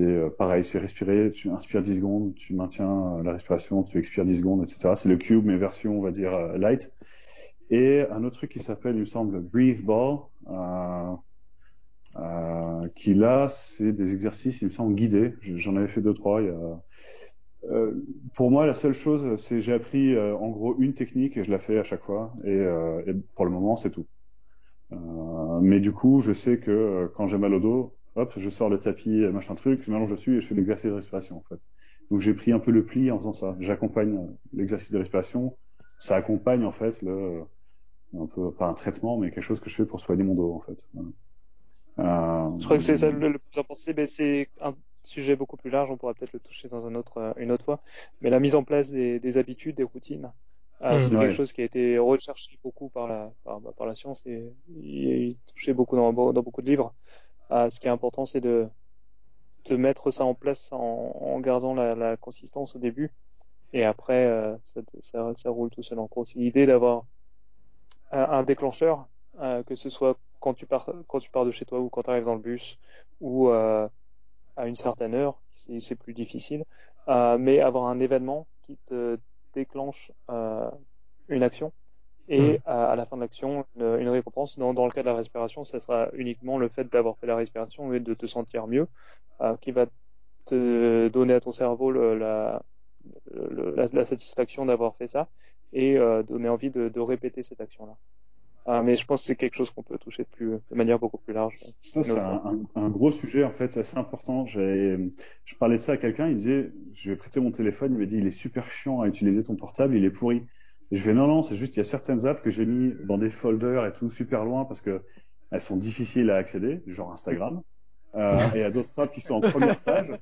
euh, pareil, c'est respirer. Tu inspires 10 secondes, tu maintiens euh, la respiration, tu expires 10 secondes, etc. C'est le Cube, mais version on va dire light. Et un autre truc qui s'appelle, il me semble, Breathe Ball, euh, qui là, c'est des exercices, il me semble, guidés. J'en avais fait deux trois. Il y a euh, pour moi, la seule chose, c'est j'ai appris euh, en gros une technique et je la fais à chaque fois. Et, euh, et pour le moment, c'est tout. Euh, mais du coup, je sais que euh, quand j'ai mal au dos, hop, je sors le tapis, machin truc, je m'allonge dessus et je fais l'exercice de respiration en fait. Donc j'ai pris un peu le pli en faisant ça. J'accompagne l'exercice de respiration. Ça accompagne en fait le un peu pas un traitement, mais quelque chose que je fais pour soigner mon dos en fait. Voilà. Euh, Je crois que c'est ça le, le plus important. C'est ben, c'est un sujet beaucoup plus large. On pourra peut-être le toucher dans un autre, euh, une autre fois. Mais la mise en place des, des habitudes, des routines, euh, Mmh. c'est Ouais. quelque chose qui a été recherché beaucoup par la, par, bah, par la science et il est touché beaucoup dans, dans beaucoup de livres. Euh, ce qui est important, c'est de, de mettre ça en place en, en gardant la, la consistance au début. Et après, euh, ça, ça, ça roule tout seul. En gros, c'est l'idée d'avoir un, un déclencheur, euh, que ce soit quand tu pars quand tu pars de chez toi ou quand tu arrives dans le bus ou euh, à une certaine heure, c'est plus difficile, euh, mais avoir un événement qui te déclenche euh, une action et à, à la fin de l'action une, une récompense. Dans, dans le cas de la respiration, ça sera uniquement le fait d'avoir fait la respiration et de te sentir mieux, euh, qui va te donner à ton cerveau le- la, la, satisfaction d'avoir fait ça et donner envie de, de répéter cette action-là. Ah, mais je pense que c'est quelque chose qu'on peut toucher de, plus, de manière beaucoup plus large. Ça, c'est un, gros sujet, en fait, c'est assez important. Je parlais de ça à quelqu'un, il me disait, je vais prêter mon téléphone, il me dit, il est super chiant à utiliser ton portable, il est pourri. Je vais, non, non, c'est juste, il y a certaines apps que j'ai mis dans des folders et tout, super loin, parce que elles sont difficiles à accéder, genre Instagram. Euh, et il y a d'autres apps qui sont en première page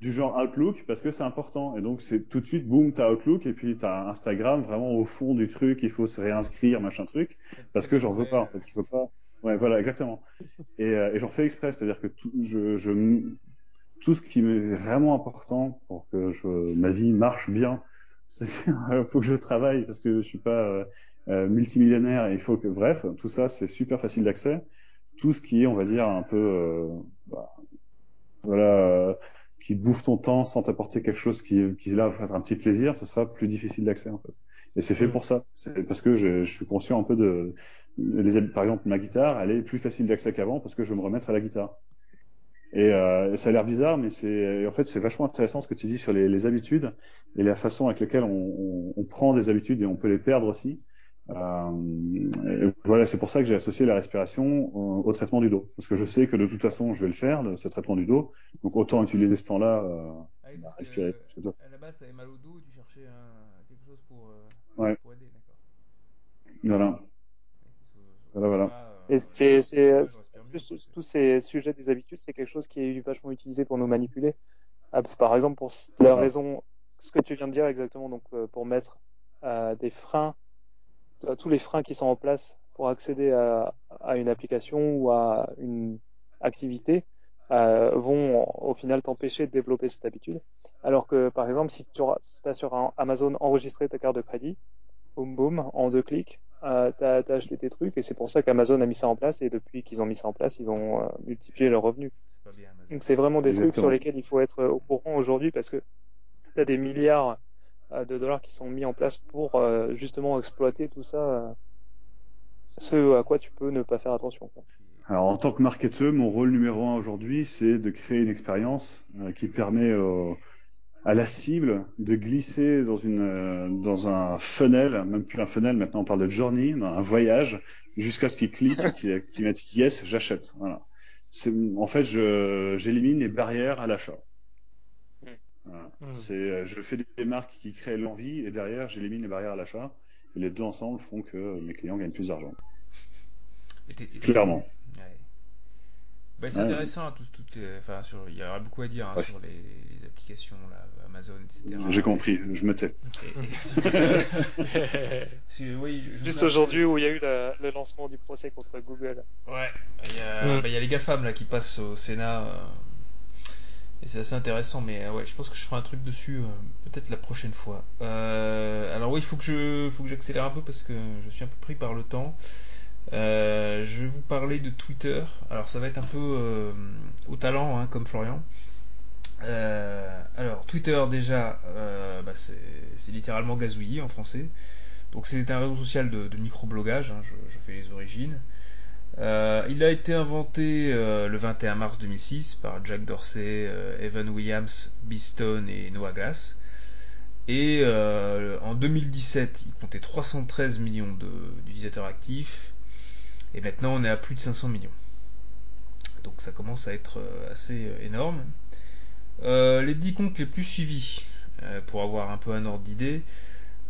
du genre Outlook parce que c'est important. Et donc, c'est tout de suite, boum, t'as Outlook et puis t'as Instagram vraiment au fond du truc, il faut se réinscrire, machin truc, parce que j'en veux pas, en fait. Je veux pas. Ouais, voilà, exactement. Et, euh, j'en fais exprès, c'est-à-dire que tout, ce qui m'est vraiment important pour que ma vie marche bien, il faut que je travaille parce que je suis pas euh, euh, multimillionnaire et il faut que, bref, tout ça, c'est super facile d'accès. Tout ce qui est, on va dire, un peu, bah, voilà, qui bouffe ton temps sans t'apporter quelque chose qui, qui est là pour faire un petit plaisir, ce sera plus difficile d'accès en fait. Et c'est fait pour ça. C'est parce que je, je, suis conscient un peu de, les, par exemple, ma guitare, elle est plus facile d'accès qu'avant parce que je vais me remettre à la guitare. Et euh, ça a l'air bizarre, mais c'est en fait c'est vachement intéressant ce que tu dis sur les, les habitudes et la façon avec laquelle on, on, on, prend des habitudes et on peut les perdre aussi. Euh, voilà, c'est pour ça que j'ai associé la respiration au, au, traitement du dos, parce que je sais que de toute façon, je vais le faire, le, ce traitement du dos. Donc autant utiliser ce temps-là, euh, ah oui, respirer. Que, à la base, tu avais mal au dos et tu cherchais un, quelque chose pour, euh, ouais. pour aider, d'accord. Voilà. Voilà, voilà. Euh, et c'est, c'est, plus, tous ces sujets des habitudes, c'est quelque chose qui est vachement utilisé pour nous manipuler. Ah, par exemple, pour la raison, ce que tu viens de dire exactement, donc euh, pour mettre euh, des freins tous les freins qui sont en place pour accéder à, à une application ou à une activité euh, vont au final t'empêcher de développer cette habitude. Alors que par exemple, si tu as sur Amazon enregistré ta carte de crédit, boum boum, en deux clics, euh, tu as, acheté tes trucs et c'est pour ça qu'Amazon a mis ça en place et depuis qu'ils ont mis ça en place, ils ont euh, multiplié leurs revenus. Donc c'est vraiment des Exactement. trucs sur lesquels il faut être au courant aujourd'hui parce que tu as des milliards de dollars qui sont mis en place pour euh, justement exploiter tout ça, euh, ce à quoi tu peux ne pas faire attention. Quoi. Alors en tant que marketeur, mon rôle numéro un aujourd'hui, c'est de créer une expérience euh, qui permet euh, à la cible de glisser dans une euh, dans un funnel, même plus un funnel, maintenant on parle de journey, un voyage, jusqu'à ce qu'il clique, qu'il qu mette yes, j'achète. Voilà. En fait, j'élimine les barrières à l'achat. Voilà. Mmh. C'est, je fais des marques qui créent l'envie et derrière j'élimine les barrières à l'achat. Et les deux ensemble font que mes clients gagnent plus d'argent. Clairement. Ouais. Bah, c'est ouais. intéressant, tout, tout, enfin, sur, il y aura beaucoup à dire hein, ouais. sur les, les, applications, là, Amazon, etc. J'ai compris, je me tais. oui, je, je Juste aujourd'hui où il y a eu la, le lancement du procès contre Google. Ouais, il y a, mmh. bah, il y a les GAFAM là, qui passent au Sénat. Euh, et c'est assez intéressant, mais euh, ouais, je pense que je ferai un truc dessus euh, peut-être la prochaine fois. Euh, alors oui, il faut que j'accélère un peu parce que je suis un peu pris par le temps. Je vais vous parler de Twitter. Alors ça va être un peu au talent, hein, comme Florian. alors Twitter déjà, bah, c'est littéralement gazouillis en français. Donc c'est un réseau social de, de microblogage. Hein, je, fais les origines. Euh, il a été inventé euh, le 21 mars 2006 par Jack Dorsey, euh, Evan Williams, Beeston et Noah Glass. Et en 2017, il comptait 313 millions d'utilisateurs actifs. Et maintenant, on est à plus de 500 millions. Donc ça commence à être assez énorme. les 10 comptes les plus suivis, pour avoir un peu un ordre d'idée.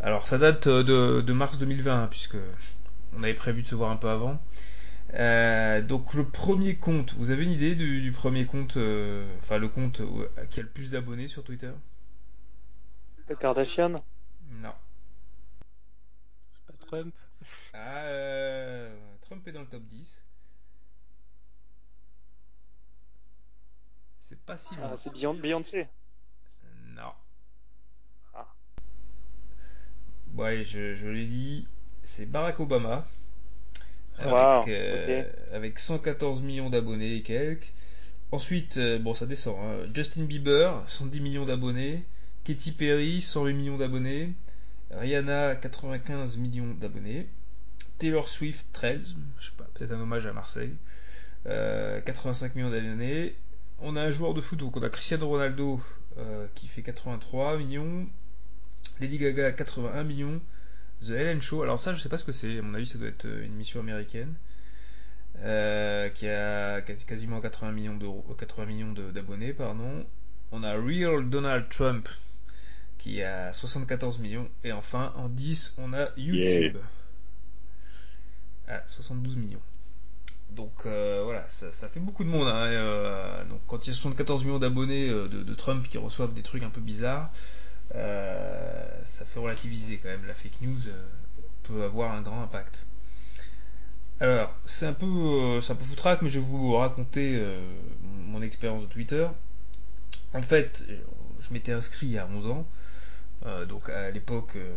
Alors ça date de, de mars 2020, hein, puisque on avait prévu de se voir un peu avant. Euh, donc le premier compte, vous avez une idée du, du premier compte, euh, enfin le compte qui a le plus d'abonnés sur Twitter? Le Kardashian? Non. C'est pas Trump Ah, euh, Trump est dans le top 10. C'est pas si. Ah, c'est Beyoncé Non. Ah. Ouais, je, je l'ai dit, c'est Barack Obama wow, euh, okay. avec 114 millions d'abonnés et quelques. Ensuite, euh, bon, ça descend. Hein. Justin Bieber, 110 millions d'abonnés. Katy Perry, 108 millions d'abonnés. Rihanna, 95 millions d'abonnés. Taylor Swift, 13. Je sais pas, peut-être un hommage à Marseille. Euh, 85 millions d'abonnés. On a un joueur de foot, donc on a Cristiano Ronaldo euh, qui fait 83 millions. Lady Gaga 81 millions. The Ellen Show, alors ça je sais pas ce que c'est, à mon avis ça doit être une émission américaine. qui a quasiment 80 millions d'euros, 80 millions d'abonnés, pardon. On a Real Donald Trump qui a 74 millions. Et enfin, en 10, on a YouTube à 72 millions. Donc euh, voilà, ça, fait beaucoup de monde. Hein, euh, donc quand il y a 74 millions d'abonnés euh, de, Trump qui reçoivent des trucs un peu bizarres, ça fait relativiser quand même. La fake news peut avoir un grand impact. Alors, c'est un peu, un peu foutraque, mais je vais vous raconter mon expérience de Twitter. En fait, je m'étais inscrit il y a 11 ans euh, donc à l'époque, euh,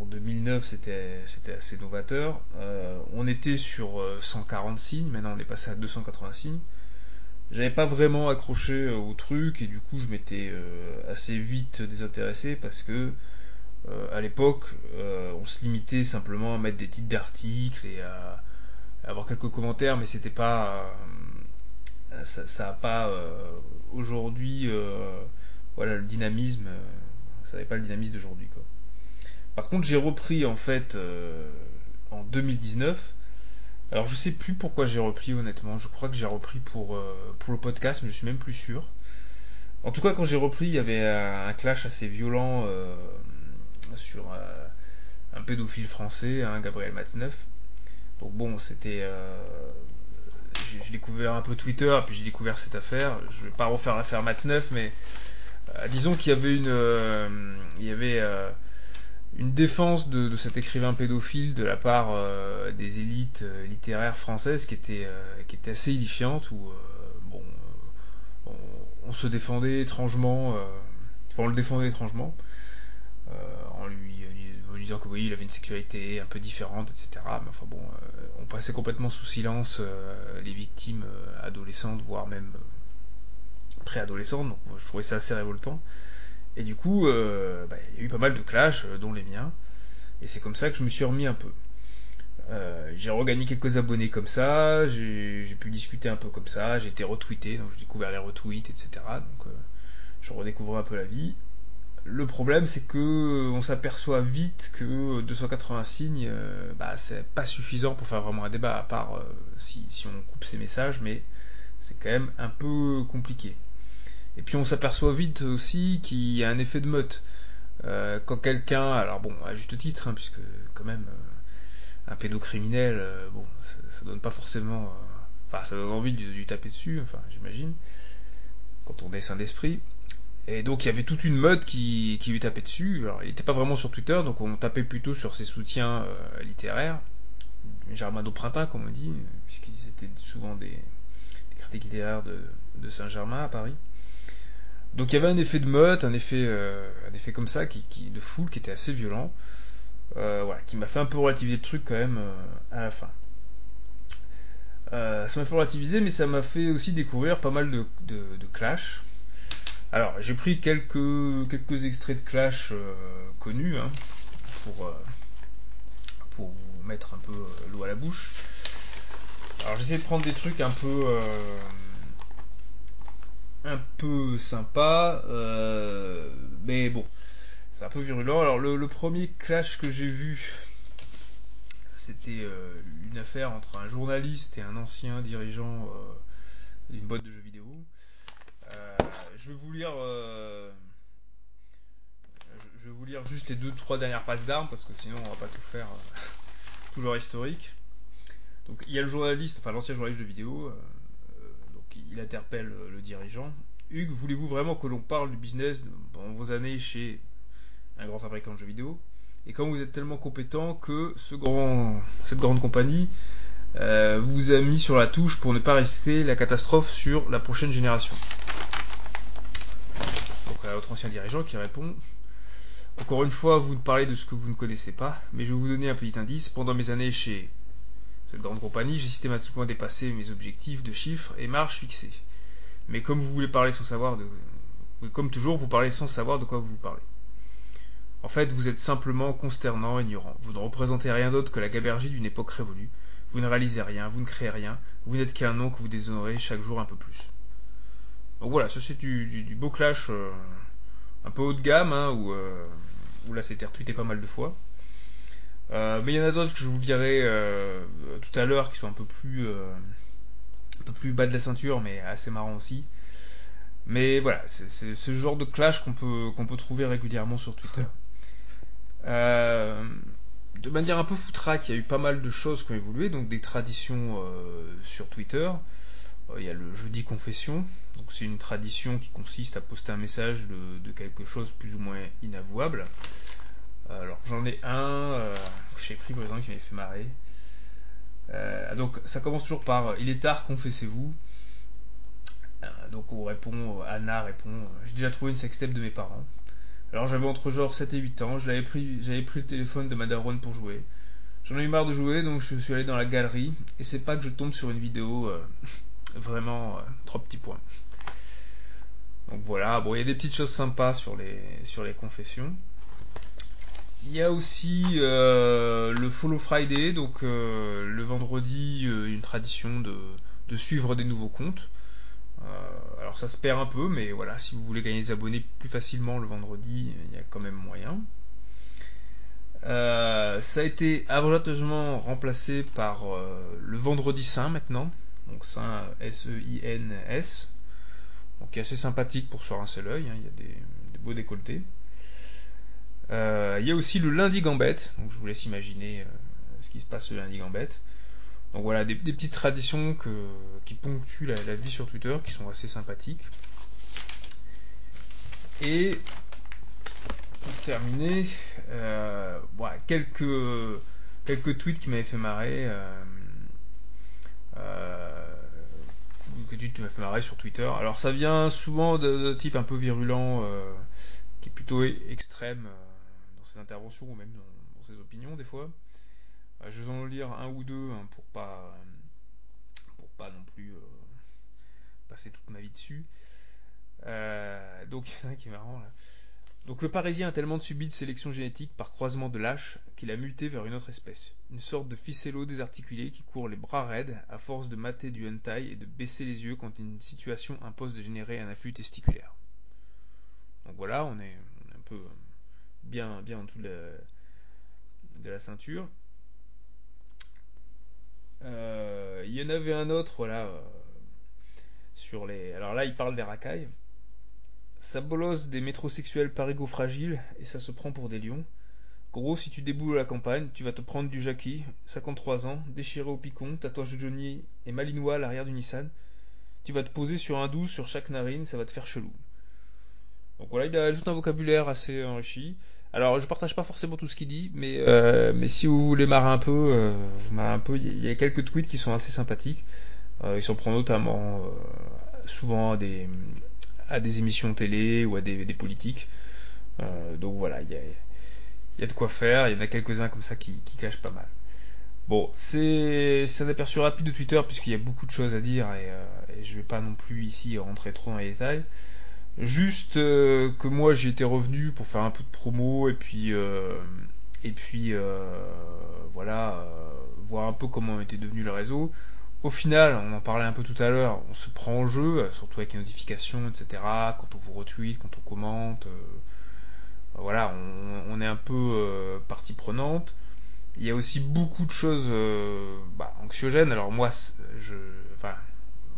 en 2009, c'était assez novateur. Euh, on était sur 140 signes, maintenant on est passé à 280 signes. J'avais pas vraiment accroché au truc et du coup je m'étais assez vite désintéressé parce que à l'époque on se limitait simplement à mettre des titres d'articles et à, avoir quelques commentaires, mais c'était pas ça, n'a pas aujourd'hui voilà le dynamisme ça n'avait pas le dynamisme d'aujourd'hui. Quoi. Par contre, j'ai repris en fait euh, en 2019. Alors je sais plus pourquoi j'ai repris honnêtement. Je crois que j'ai repris pour, euh, pour le podcast, mais je suis même plus sûr. En tout cas, quand j'ai repris, il y avait un clash assez violent euh, sur un pédophile français, hein, Gabriel Matzneff. Donc bon, c'était j'ai découvert un peu Twitter, puis j'ai découvert cette affaire. Je vais pas refaire l'affaire Matzneff, mais euh, disons qu'il y avait une, euh, il y avait euh, une défense de, cet écrivain pédophile de la part des élites littéraires françaises qui était, qui était assez édifiante où bon, on, se défendait étrangement, enfin on le défendait étrangement en lui, disant que oui il avait une sexualité un peu différente etc. Mais enfin bon, on passait complètement sous silence les victimes adolescentes voire même préadolescente, donc je trouvais ça assez révoltant. Et du coup, euh, bah, il y a eu pas mal de clashs, euh, dont les miens. Et c'est comme ça que je me suis remis un peu. Euh, j'ai regagné quelques abonnés comme ça, j'ai pu discuter un peu comme ça, j'ai été retweeté, donc j'ai découvert les retweets, etc. Donc je redécouvre un peu la vie. Le problème, c'est que on s'aperçoit vite que 280 signes, bah, c'est pas suffisant pour faire vraiment un débat, à part si, si, on coupe ces messages, mais c'est quand même un peu compliqué. Et puis on s'aperçoit vite aussi qu'il y a un effet de meute. Euh, quand quelqu'un, alors bon, à juste titre, hein, puisque quand même euh, un pédocriminel, euh, bon, ça, donne pas forcément, enfin, ça donne envie de, lui taper dessus, enfin, j'imagine, quand on est d'esprit. Et donc il y avait toute une meute qui, lui tapait dessus. Alors il n'était pas vraiment sur Twitter, donc on tapait plutôt sur ses soutiens littéraires, Germain Printemps, comme on dit, puisqu'ils étaient souvent des, critiques littéraires de Saint-Germain à Paris. Donc il y avait un effet de meute, un effet, euh, comme ça, de foule, qui était assez violent, euh, voilà, qui m'a fait un peu relativiser le truc quand même euh, à la fin. ça m'a fait relativiser, mais ça m'a fait aussi découvrir pas mal de, clash. Alors j'ai pris quelques, extraits de clash connus hein, pour vous mettre un peu l'eau à la bouche. Alors j'essaie de prendre des trucs un peu un peu sympa, euh, mais bon, c'est un peu virulent. Alors le, premier clash que j'ai vu, c'était euh, une affaire entre un journaliste et un ancien dirigeant euh, d'une boîte de jeux vidéo. je vais vous lire, je, vais vous lire juste les deux trois dernières passes d'armes parce que sinon on va pas tout faire, tout leur historique. Donc il y a le journaliste, enfin l'ancien journaliste de vidéo il interpelle le dirigeant. Hugues, voulez-vous vraiment que l'on parle du business pendant vos années chez un grand fabricant de jeux vidéo? Et comme vous êtes tellement compétent que cette grande compagnie euh, vous a mis sur la touche pour ne pas rester la catastrophe sur la prochaine génération. Donc à l'autre ancien dirigeant qui répond Encore une fois, vous ne parlez de ce que vous ne connaissez pas, mais je vais vous donner un petit indice. Pendant mes années chez cette grande compagnie, j'ai systématiquement dépassé mes objectifs de chiffres et marges fixées. Mais comme vous voulez parler sans savoir de... Comme toujours, vous parlez sans savoir de quoi vous parlez. En fait, vous êtes simplement consternant, ignorant. Vous ne représentez rien d'autre que la gabergie d'une époque révolue. Vous ne réalisez rien, vous ne créez rien. Vous n'êtes qu'un nom que vous déshonorez chaque jour un peu plus. Donc voilà, ça c'est du, beau clash euh, un peu haut de gamme, hein, où, euh, là, été retweeté pas mal de fois. Mais il y en a d'autres que je vous dirai tout à l'heure qui sont un peu plus un peu plus bas de la ceinture, mais assez marrant aussi. Mais voilà, c'est ce genre de clash qu'on peut, qu'on peut trouver régulièrement sur Twitter. Euh, de manière un peu foutraque, il y a eu pas mal de choses qui ont évolué, donc des traditions euh, sur Twitter. Euh, il y a le jeudi confession, donc c'est une tradition qui consiste à poster un message de, quelque chose plus ou moins inavouable. Alors j'en ai un que j'ai pris par exemple qui m'avait fait marrer. donc ça commence toujours par Il est tard, confessez-vous. donc on répond, Anna répond J'ai déjà trouvé une sextape de mes parents. Alors j'avais entre genre 7 et 8 ans, j'avais pris, le téléphone de ma pour jouer. J'en ai eu marre de jouer, donc je suis allé dans la galerie, et c'est pas que je tombe sur une vidéo euh, vraiment euh, trois petits points. Donc voilà, bon, il y a des petites choses sympas sur les confessions. Il y a aussi euh, le Follow Friday, donc le vendredi, une tradition de, suivre des nouveaux comptes. Euh, alors ça se perd un peu, mais voilà, si vous voulez gagner des abonnés plus facilement le vendredi, il y a quand même moyen. Euh, ça a été avantageusement remplacé par euh, le vendredi saint maintenant, donc saint S-E-I-N-S, donc qui est assez sympathique pour se un seul œil, hein, il y a des, beaux décolletés. Il y a aussi le lundi gambette, donc je vous laisse imaginer ce qui se passe le lundi gambette. Donc voilà, des, petites traditions qui ponctuent la, vie sur Twitter, qui sont assez sympathiques. Et pour terminer, euh, quelques, quelques tweets qui m'avaient fait marrer. Euh, euh, fait marrer sur Twitter. Alors ça vient souvent de, type un peu virulent, euh, qui est plutôt extrême ses interventions ou même dans ses opinions des fois. Euh, je vais en lire un ou deux hein, pour pas pour pas non plus euh, passer toute ma vie dessus. Euh, donc qui est marrant. Donc le Parisien a tellement subi de sélection génétique par croisement de lâches qu'il a muté vers une autre espèce, une sorte de ficello désarticulé qui court les bras raides à force de mater du hentai et de baisser les yeux quand une situation impose de générer un afflux testiculaire. Donc voilà, on est, un peu bien, bien en dessous de la ceinture. Euh, il y en avait un autre, voilà, euh, sur les. Alors là, il parle des racailles. Ça bolosse des métrosexuels parigo-fragiles et ça se prend pour des lions. Gros, si tu déboules à la campagne, tu vas te prendre du Jackie, 53 ans, déchiré au picon, tatouage de Johnny et malinois à l'arrière du Nissan. Tu vas te poser sur un 12 sur chaque narine, ça va te faire chelou. Donc voilà, il a tout un vocabulaire assez enrichi. Alors, je partage pas forcément tout ce qu'il dit, mais, euh, si vous voulez marrer un peu, euh, il y a quelques tweets qui sont assez sympathiques. Euh, ils s'en prend notamment euh, souvent à des, à des émissions télé ou à des, politiques. donc voilà, il y a, de quoi faire. Il y en a quelques-uns comme ça qui, qui cachent pas mal. Bon, c'est un aperçu rapide de Twitter puisqu'il y a beaucoup de choses à dire et, et je vais pas non plus ici rentrer trop dans les détails. Juste euh, que moi j'étais revenu pour faire un peu de promo et puis euh, et puis euh, voilà voir un peu comment était devenu le réseau. Au final, on en parlait un peu tout à l'heure, on se prend en jeu, surtout avec les notifications, etc. Quand on vous retweet, quand on commente, voilà, on, est un peu partie prenante. Il y a aussi beaucoup de choses bah, anxiogènes. Alors moi, je, enfin,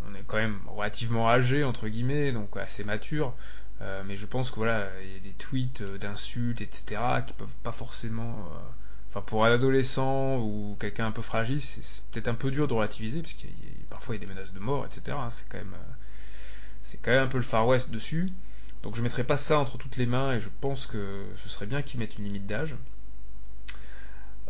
on est quand même relativement âgé entre guillemets, donc assez mature. Euh, mais je pense que voilà, il y a des tweets euh, d'insultes, etc., qui peuvent pas forcément. Euh, enfin, pour un adolescent ou quelqu'un un peu fragile, c'est peut-être un peu dur de relativiser, parce qu'il y, a parfois y a des menaces de mort, etc. Hein, c'est quand même, c'est quand même un peu le Far West dessus. Donc je mettrai pas ça entre toutes les mains, et je pense que ce serait bien qu'ils mettent une limite d'âge.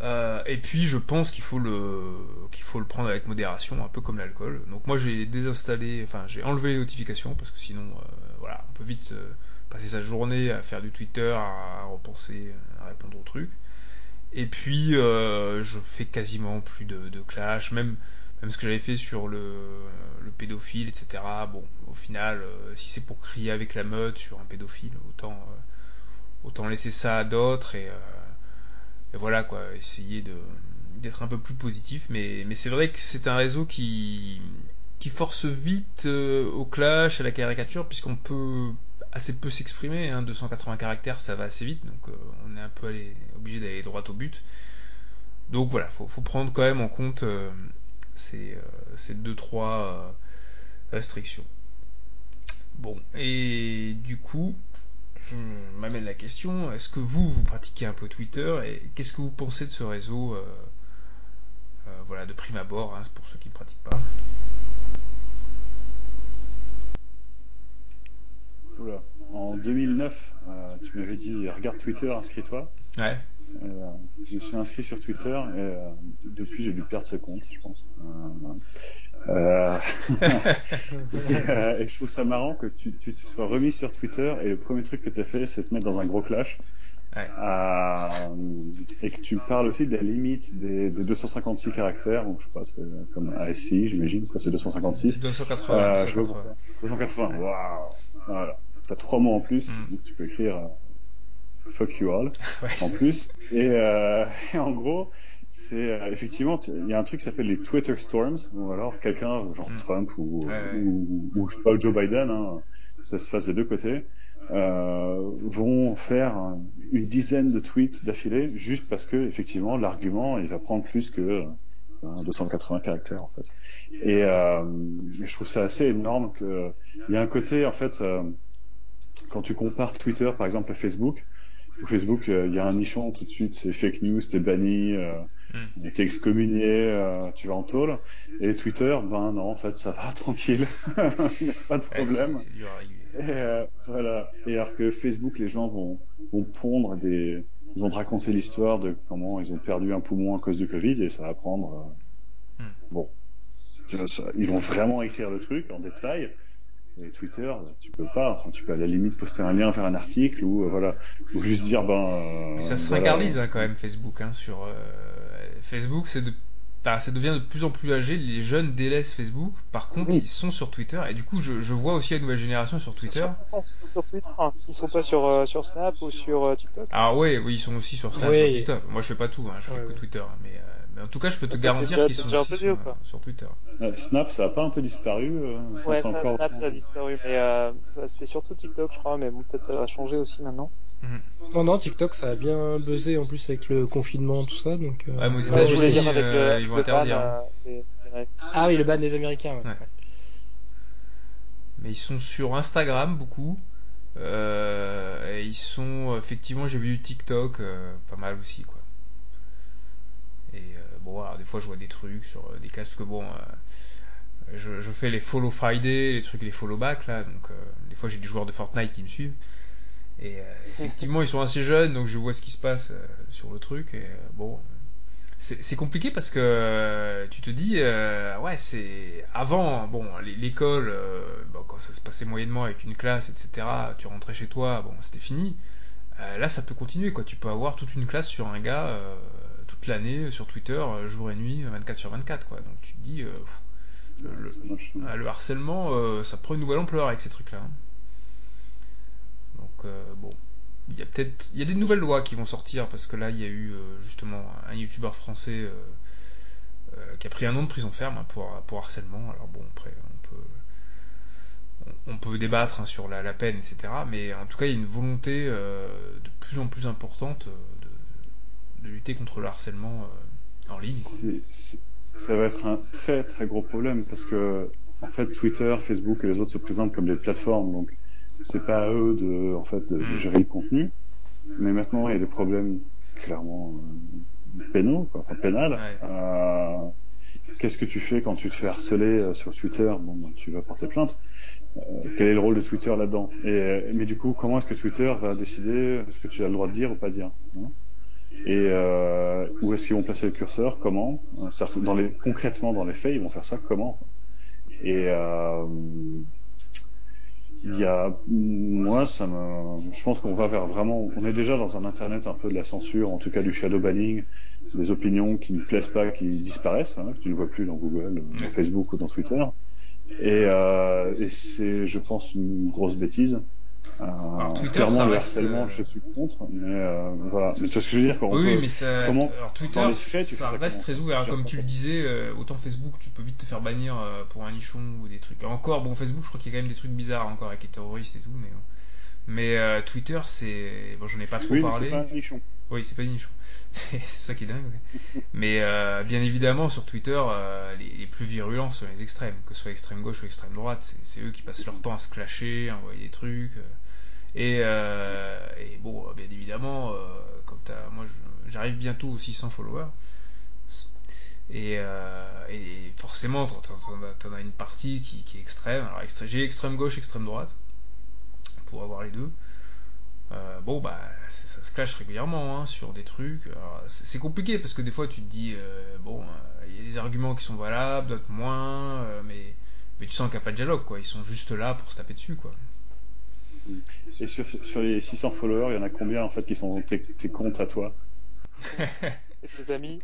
Euh, et puis je pense qu'il faut le qu'il faut le prendre avec modération, un peu comme l'alcool. Donc moi j'ai désinstallé, enfin j'ai enlevé les notifications parce que sinon euh, voilà on peut vite euh, passer sa journée à faire du Twitter, à, repenser, à répondre aux trucs. Et puis je fais quasiment plus de, de, clash, même même ce que j'avais fait sur le, le pédophile, etc. Bon au final si c'est pour crier avec la meute sur un pédophile, autant autant laisser ça à d'autres et voilà quoi, essayer d'être un peu plus positif. Mais, c'est vrai que c'est un réseau qui, force vite au clash, à la caricature, puisqu'on peut assez peu s'exprimer. Hein, 280 caractères, ça va assez vite, donc on est un peu obligé d'aller droit au but. Donc voilà, faut, faut prendre quand même en compte ces, ces deux trois restrictions. Bon, et du coup, je m'amène la question, est-ce que vous, vous pratiquez un peu Twitter et qu'est-ce que vous pensez de ce réseau euh, euh, voilà, de prime abord, hein, pour ceux qui ne pratiquent pas Oula. En 2009, euh, tu m'avais dit regarde Twitter, inscris-toi. Ouais. Je me suis inscrit sur Twitter et depuis j'ai dû perdre ce compte, je pense. Euh, et, je trouve ça marrant que tu, tu, te sois remis sur Twitter et le premier truc que tu as fait, c'est te mettre dans un gros clash. Ouais. Euh, et que tu parles aussi de la limite des, des 256 caractères, donc je sais pas, c'est comme ASCII, j'imagine, quoi, c'est 256. 280. Euh, 280. 280. Waouh. Voilà. T'as trois mots en plus, Mm. donc tu peux écrire euh, fuck you all Ouais, en plus. Et, euh, et en gros, c'est euh, effectivement, il y a un truc qui s'appelle les Twitter Storms, ou alors quelqu'un, genre Mm. Trump ou, Ouais, ou, ou, je sais pas, Joe Biden, hein, ça se fasse des deux côtés, euh, vont faire une dizaine de tweets d'affilée, juste parce que effectivement l'argument il va prendre plus que euh, 280 caractères en fait. Et, euh, je trouve ça assez énorme que il y a un côté en fait euh, quand tu compares Twitter par exemple à Facebook, Facebook euh, il y a un nichon tout de suite c'est fake news, t'es banni, euh, Mm. t'es excommunié, euh, tu vas en tôle. Et Twitter, ben non en fait ça va tranquille, pas de problème. Et euh, voilà. Et alors que Facebook, les gens vont, vont pondre des, ils vont te raconter l'histoire de comment ils ont perdu un poumon à cause du Covid et ça va prendre. Hmm. Bon, ils vont vraiment écrire le truc en détail. Et Twitter, tu peux pas. Enfin, tu peux à la limite poster un lien vers un article ou euh, voilà, ou juste dire ben. euh, Mais ça se voilà. ringardise hein, quand même Facebook hein, sur euh, Facebook c'est de enfin, ça devient de plus en plus âgé les jeunes délaissent Facebook par contre Oui. ils sont sur Twitter et du coup je, je vois aussi la nouvelle génération sur Twitter Ils sont sur, Twitter, hein. ils sont pas sur, euh, sur Snap ou sur euh, TikTok. alors ouais oui ils sont aussi sur Snap Oui. sur TikTok moi je fais pas tout hein, je fais Ouais, que ouais. Twitter hein, mais, euh, mais en tout cas je peux te garantir qu'ils sont déjà aussi sur, Twitter Euh, Snap, ça a pas un peu disparu. euh, Ouais, ça, encore. Snap, ça a disparu, mais euh, ouais, c'était surtout TikTok, je crois, mais bon, peut-être ça a changé aussi maintenant. Non, non, TikTok, ça a bien buzzé en plus avec le confinement, tout ça. Donc, euh, Ouais, mais aux Ouais, États-Unis, je voulais dire avec euh, le, ils vont ban, euh, Américains. Ah oui, le ban des Américains. Ouais. Ouais. mais ils sont sur Instagram beaucoup euh, et ils sont effectivement j'ai vu TikTok euh, pas mal aussi quoi et euh, bon alors, des fois je vois des trucs sur euh, des classes parce que bon euh, je, je fais les follow Friday les trucs les follow back là donc des fois j'ai des joueurs de Fortnite qui me suivent. Et effectivement ils sont assez jeunes donc je vois ce qui se passe sur le truc et bon c'est compliqué parce que euh, tu te dis euh, ouais c'est avant bon l'école euh, bon, quand ça se passait moyennement avec une classe etc tu rentrais chez toi bon c'était fini. Là ça peut continuer quoi. Tu peux avoir toute une classe sur un gars toute l'année sur Twitter euh, jour et nuit 24 sur 24 quoi. Donc tu te dis euh, pff, le, le- C'est moche. ah, le harcèlement euh, ça prend une nouvelle ampleur avec ces trucs là donc euh, bon. Il y a peut-être il y a des nouvelles lois qui vont sortir parce que là il y a eu euh, justement un youtubeur français euh, euh, qui a pris un an de prison ferme hein, pour, pour harcèlement. Alors bon après on peut on, on peut débattre hein, sur la, la peine etc mais en tout cas il y a une volonté euh, de plus en plus importante euh, de, lutter contre le harcèlement euh, en ligne ça va être un très très gros problème parce que en fait Twitter, Facebook et les autres se présentent comme des plateformes. Donc c'est pas à eux de en fait de, de Mm. gérer le contenu. Mais maintenant il y a des problèmes clairement euh, pénaux quoi, enfin pénal Ouais. Euh, qu'est-ce que tu fais quand tu te fais harceler sur Twitter? Bon ben, tu vas porter plainte. Euh, quel est le rôle de Twitter là-dedans? Et mais du coup comment est-ce que Twitter va décider ce que tu as le droit de dire ou pas dire hein? Et euh, où est-ce qu'ils vont placer le curseur Comment Euh, dans les, Concrètement, dans les faits, ils vont faire ça comment. Et euh, il y a, moi, ça me, je pense qu'on va vers vraiment, on est déjà dans un internet un peu de la censure, en tout cas du shadow banning, des opinions qui ne plaisent pas, qui disparaissent, hein, que tu ne vois plus dans Google, dans Facebook ou dans Twitter. Et, euh, et c'est, je pense, une grosse bêtise Euh, Twitter, clairement, ça le harcèlement, euh, je suis contre, mais euh, voilà. Mais tu vois ce que je veux dire quand Oui, peut- mais ça, comment- alors Twitter, dans les faits, tu fais ça ça reste très ouvert. Comme tu le disais, autant Facebook, tu peux vite te faire bannir pour un nichon ou des trucs. Encore, bon, Facebook, je crois qu'il y a quand même des trucs bizarres encore avec les terroristes et tout, mais. Mais euh, Twitter, c'est. Bon, j'en ai pas trop Oui, mais parlé. c'est pas un nichon. Oui, c'est pas une nichon. C'est ça qui est dingue. Mais euh, bien évidemment, sur Twitter, euh, les, plus virulents sont les extrêmes, que ce soit extrême gauche ou extrême droite. C'est eux qui passent leur temps à se clasher, à envoyer des trucs. euh. Et, bon, bien évidemment, quand moi j'arrive bientôt aux 600 followers. Et, et forcément, t'en- as- une partie qui, est extrême. Alors, j'ai extrême gauche, extrême droite, pour avoir les deux. Euh, bon, bah, ça se clash régulièrement hein, sur des trucs. C'est compliqué parce que des fois tu te dis, euh, bon, euh, il y a des arguments qui sont valables, d'autres moins, euh, mais, mais tu sens qu'il n'y a pas de dialogue, quoi. Ils sont juste là pour se taper dessus, quoi. Et sur, sur les 600 followers, il y en a combien en fait qui sont tes, tes comptes à toi? Et tes amis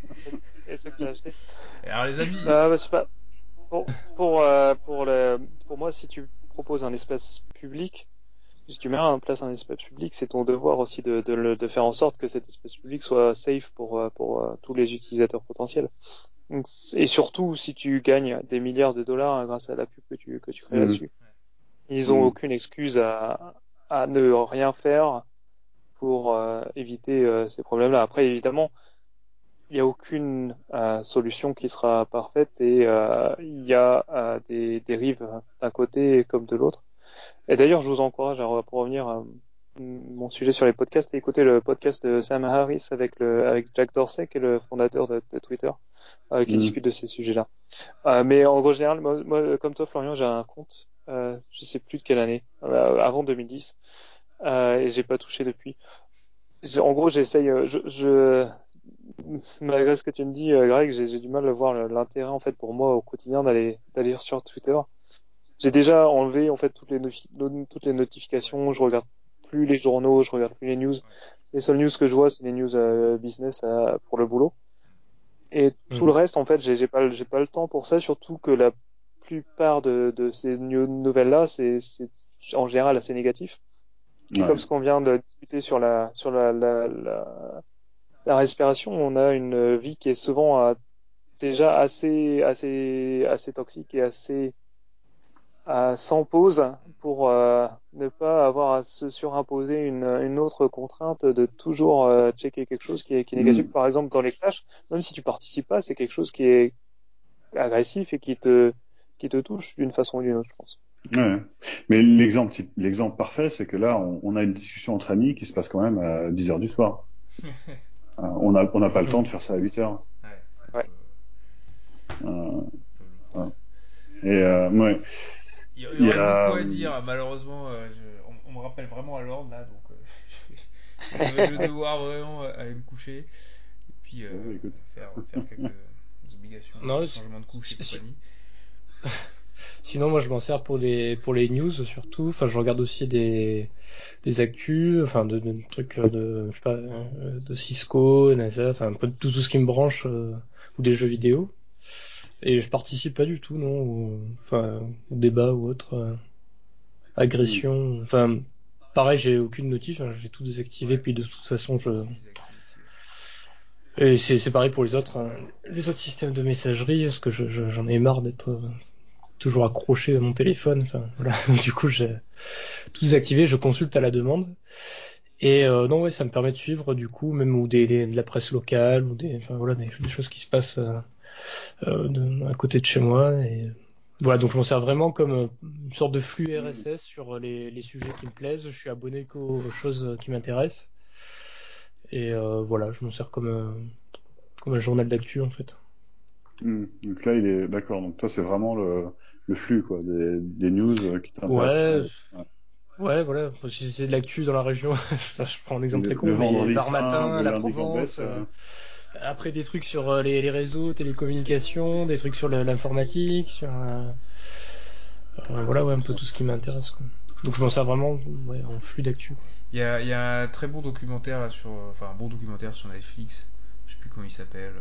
et ceux achetés? Et alors, les amis, Euh, bah, je sais pas. Pour, pour, euh, pour, le, pour moi, si tu proposes un espace public, si tu mets en place un espace public, c'est ton devoir aussi de, de, le- de faire en sorte que cet espace public soit safe pour, euh, pour euh, tous les utilisateurs potentiels. Donc, et surtout, si tu gagnes des milliards de dollars hein, grâce à la pub que tu, que tu crées Mhm. là-dessus. Ils ont Mhm. aucune excuse à, à ne rien faire pour euh, éviter euh, ces problèmes-là. Après, évidemment, il n'y a aucune euh, solution qui sera parfaite et il y a des dérives d'un côté comme de l'autre. Et d'ailleurs, je vous encourage à pour revenir à mon sujet sur les podcasts, à écouter le podcast de Sam Harris avec le avec Jack Dorsey, qui est le fondateur de, de Twitter, euh, qui Mhm. discute de ces sujets-là. Euh, mais en gros général, moi, moi, comme toi, Florian, j'ai un compte, euh, je sais plus de quelle année, euh, avant 2010, euh, et j'ai pas touché depuis. En gros, j'essaye, je, je, malgré ce que tu me dis, Greg, j'ai du mal à voir l'intérêt en fait pour moi au quotidien d'aller d'aller sur Twitter. J'ai déjà enlevé en fait toutes les toutes les notifications. Je regarde plus les journaux, je regarde plus les news. Les seules news que je vois, c'est les news euh, business euh, pour le boulot. Et tout Mhm. le reste, en fait, j'ai pas le- j'ai pas le temps pour ça. Surtout que la plupart de, de ces new- nouvelles-là, c'est c'est en général assez négatif Ouais. comme ce qu'on vient de discuter sur la sur la, la, la, la respiration, on a une vie qui est souvent euh, déjà assez assez assez toxique et assez euh, sans pause pour euh, ne pas avoir à se surimposer une, une autre contrainte de toujours euh, checker quelque chose qui est, qui est négatif. Mm. Par exemple, dans les clashs, même si tu participes pas, c'est quelque chose qui est agressif et qui te qui te touche d'une façon ou d'une autre, je pense. Ouais. Mais l'exemple, l'exemple parfait, c'est que là, on, on a une discussion entre amis qui se passe quand même à 10 heures du soir. Euh, on n'a on n'a pas le temps de faire ça à 8 heures. Ouais. Ouais. Euh, et euh, ouais. Il y, aurait a- beaucoup à dire, malheureusement, euh, je- on, on me rappelle vraiment à l'ordre là, donc euh, je, vais, je vais devoir vraiment euh, aller me coucher et puis euh, Ouais, écoute. faire, faire quelques obligations, Non, changement de couche et compagnie. Sinon, moi, je m'en sers pour les pour les news surtout. Enfin, je regarde aussi des des actus, enfin de, de trucs euh, de je sais pas euh, de Cisco, NASA, enfin un peu de tout, tout ce qui me branche euh, ou des jeux vidéo. Et je participe pas du tout, non, au, enfin débat ou autre euh, agression. Enfin, pareil, j'ai aucune notif, hein, j'ai tout désactivé. Puis de toute façon, je et c'est pareil pour les autres hein. les autres systèmes de messagerie, parce que je- je- j'en ai marre d'être euh, toujours accroché à mon téléphone. Enfin voilà, du coup j'ai tout désactivé, je consulte à la demande. Et euh, non ouais, ça me permet de suivre du coup même ou des, de la presse locale ou des enfin voilà des, choses qui se passent de- à côté de chez moi. Et voilà donc je m'en sers vraiment comme euh, une sorte de flux RSS sur les, les sujets qui me plaisent. Je suis abonné qu'aux aux choses qui m'intéressent. Et euh, voilà, je m'en sers comme euh, comme un journal d'actu en fait. Hmm. Donc là, il est d'accord. Donc toi, c'est vraiment le, le flux, quoi, des, des news euh, qui t'intéressent. Ouais. Ouais. Ouais, voilà. Si c'est de l'actu dans la région, je prends un exemple Le- très con, le mais vendredi saint matin, la Provence, euh, euh, après des trucs sur euh, les, réseaux, télécommunications, des trucs sur l'informatique, sur euh, euh, voilà, ouais, un peu tout ce qui m'intéresse. Donc je m'en sers vraiment en flux d'actu. Il y a, un très bon documentaire là sur, enfin un bon documentaire sur Netflix, je sais plus comment il s'appelle,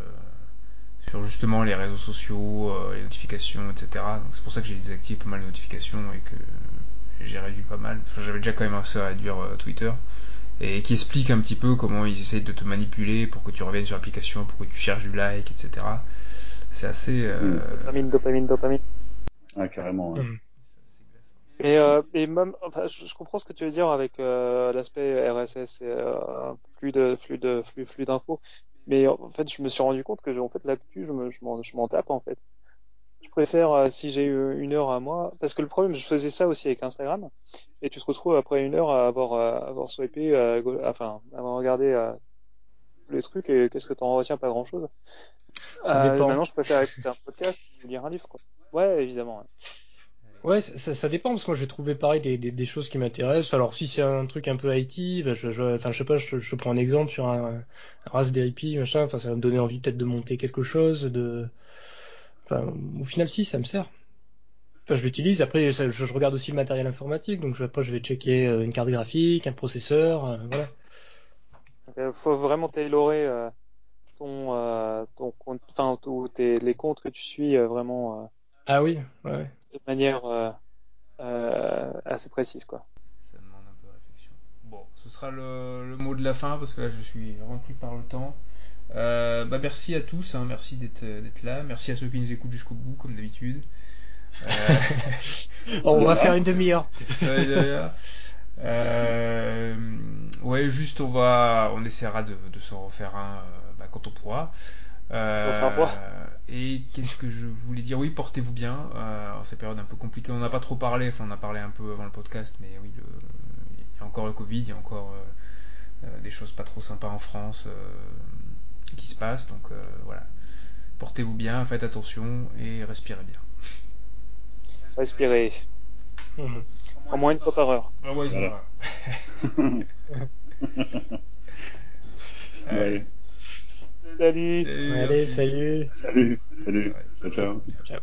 sur justement les réseaux sociaux, les notifications, etc. Donc c'est pour ça que j'ai désactivé pas mal de notifications et que j'ai réduit pas mal. J'avais déjà quand même assez à réduire Twitter. Et qui explique un petit peu comment ils essayent de te manipuler pour que tu reviennes sur l'application, pour que tu cherches du like, etc. C'est assez. Euh... Dopamine, dopamine, dopamine. Ah, carrément. Ouais. Mm. Et, euh, et même, enfin, je, comprends ce que tu veux dire avec euh, l'aspect RSS et euh, flux de flux de flux flux d'infos. Mais en fait, je me suis rendu compte que en fait l'actu, je me je m'en je m'en tape en fait. Je préfère euh, si j'ai eu une heure à moi, parce que le problème, je faisais ça aussi avec Instagram, et tu te retrouves après une heure à avoir euh, avoir swipé, euh, go- enfin avoir regardé euh, les trucs et qu'est-ce que t'en retiens pas grand chose. Ça dépend. Maintenant, je préfère écouter un podcast ou lire un livre quoi. Ouais, évidemment. ouais. Ouais, ça, dépend parce que moi j'ai trouvé pareil des, des, des choses qui m'intéressent. Alors si c'est un truc un peu IT, bah, je, je, enfin je sais pas, je, je prends un exemple sur un, un Raspberry Pi, machin. Enfin ça va me donner envie peut-être de monter quelque chose. De, enfin au final si ça me sert. Enfin je l'utilise. Après je, je regarde aussi le matériel informatique, donc je, après je vais checker euh, une carte graphique, un processeur, euh, voilà. Donc, euh, faut vraiment tailorer euh, ton euh, ton compte, enfin tes les comptes que tu suis vraiment Ah oui, ouais. ouais. de manière euh, euh, assez précise quoi. Ça demande un peu de réflexion. Bon, ce sera le, le mot de la fin parce que là je suis rempli par le temps. Euh, bah merci à tous, hein, merci d'être d'être là, merci à ceux qui nous écoutent jusqu'au bout comme d'habitude. Euh, On va faire une demi-heure. ouais. Euh, juste on va, on essaiera de, de se refaire un euh, bah, quand on pourra. Euh, et qu'est-ce que je voulais dire? Oui, portez-vous bien. Euh, en cette période un peu compliquée, on n'a pas trop parlé. Enfin, on a parlé un peu avant le podcast, mais oui, le- il y a encore le Covid, il y a encore euh, euh, des choses pas trop sympas en France euh, qui se passent. Donc euh, voilà, portez-vous bien, faites attention et respirez bien. Respirer Mhm. au moins une fois par heure. Ah ouais, Voilà. voilà. Ouais. Salut. Salut, Allez, salut. Salut, salut, ciao, ciao. Ciao.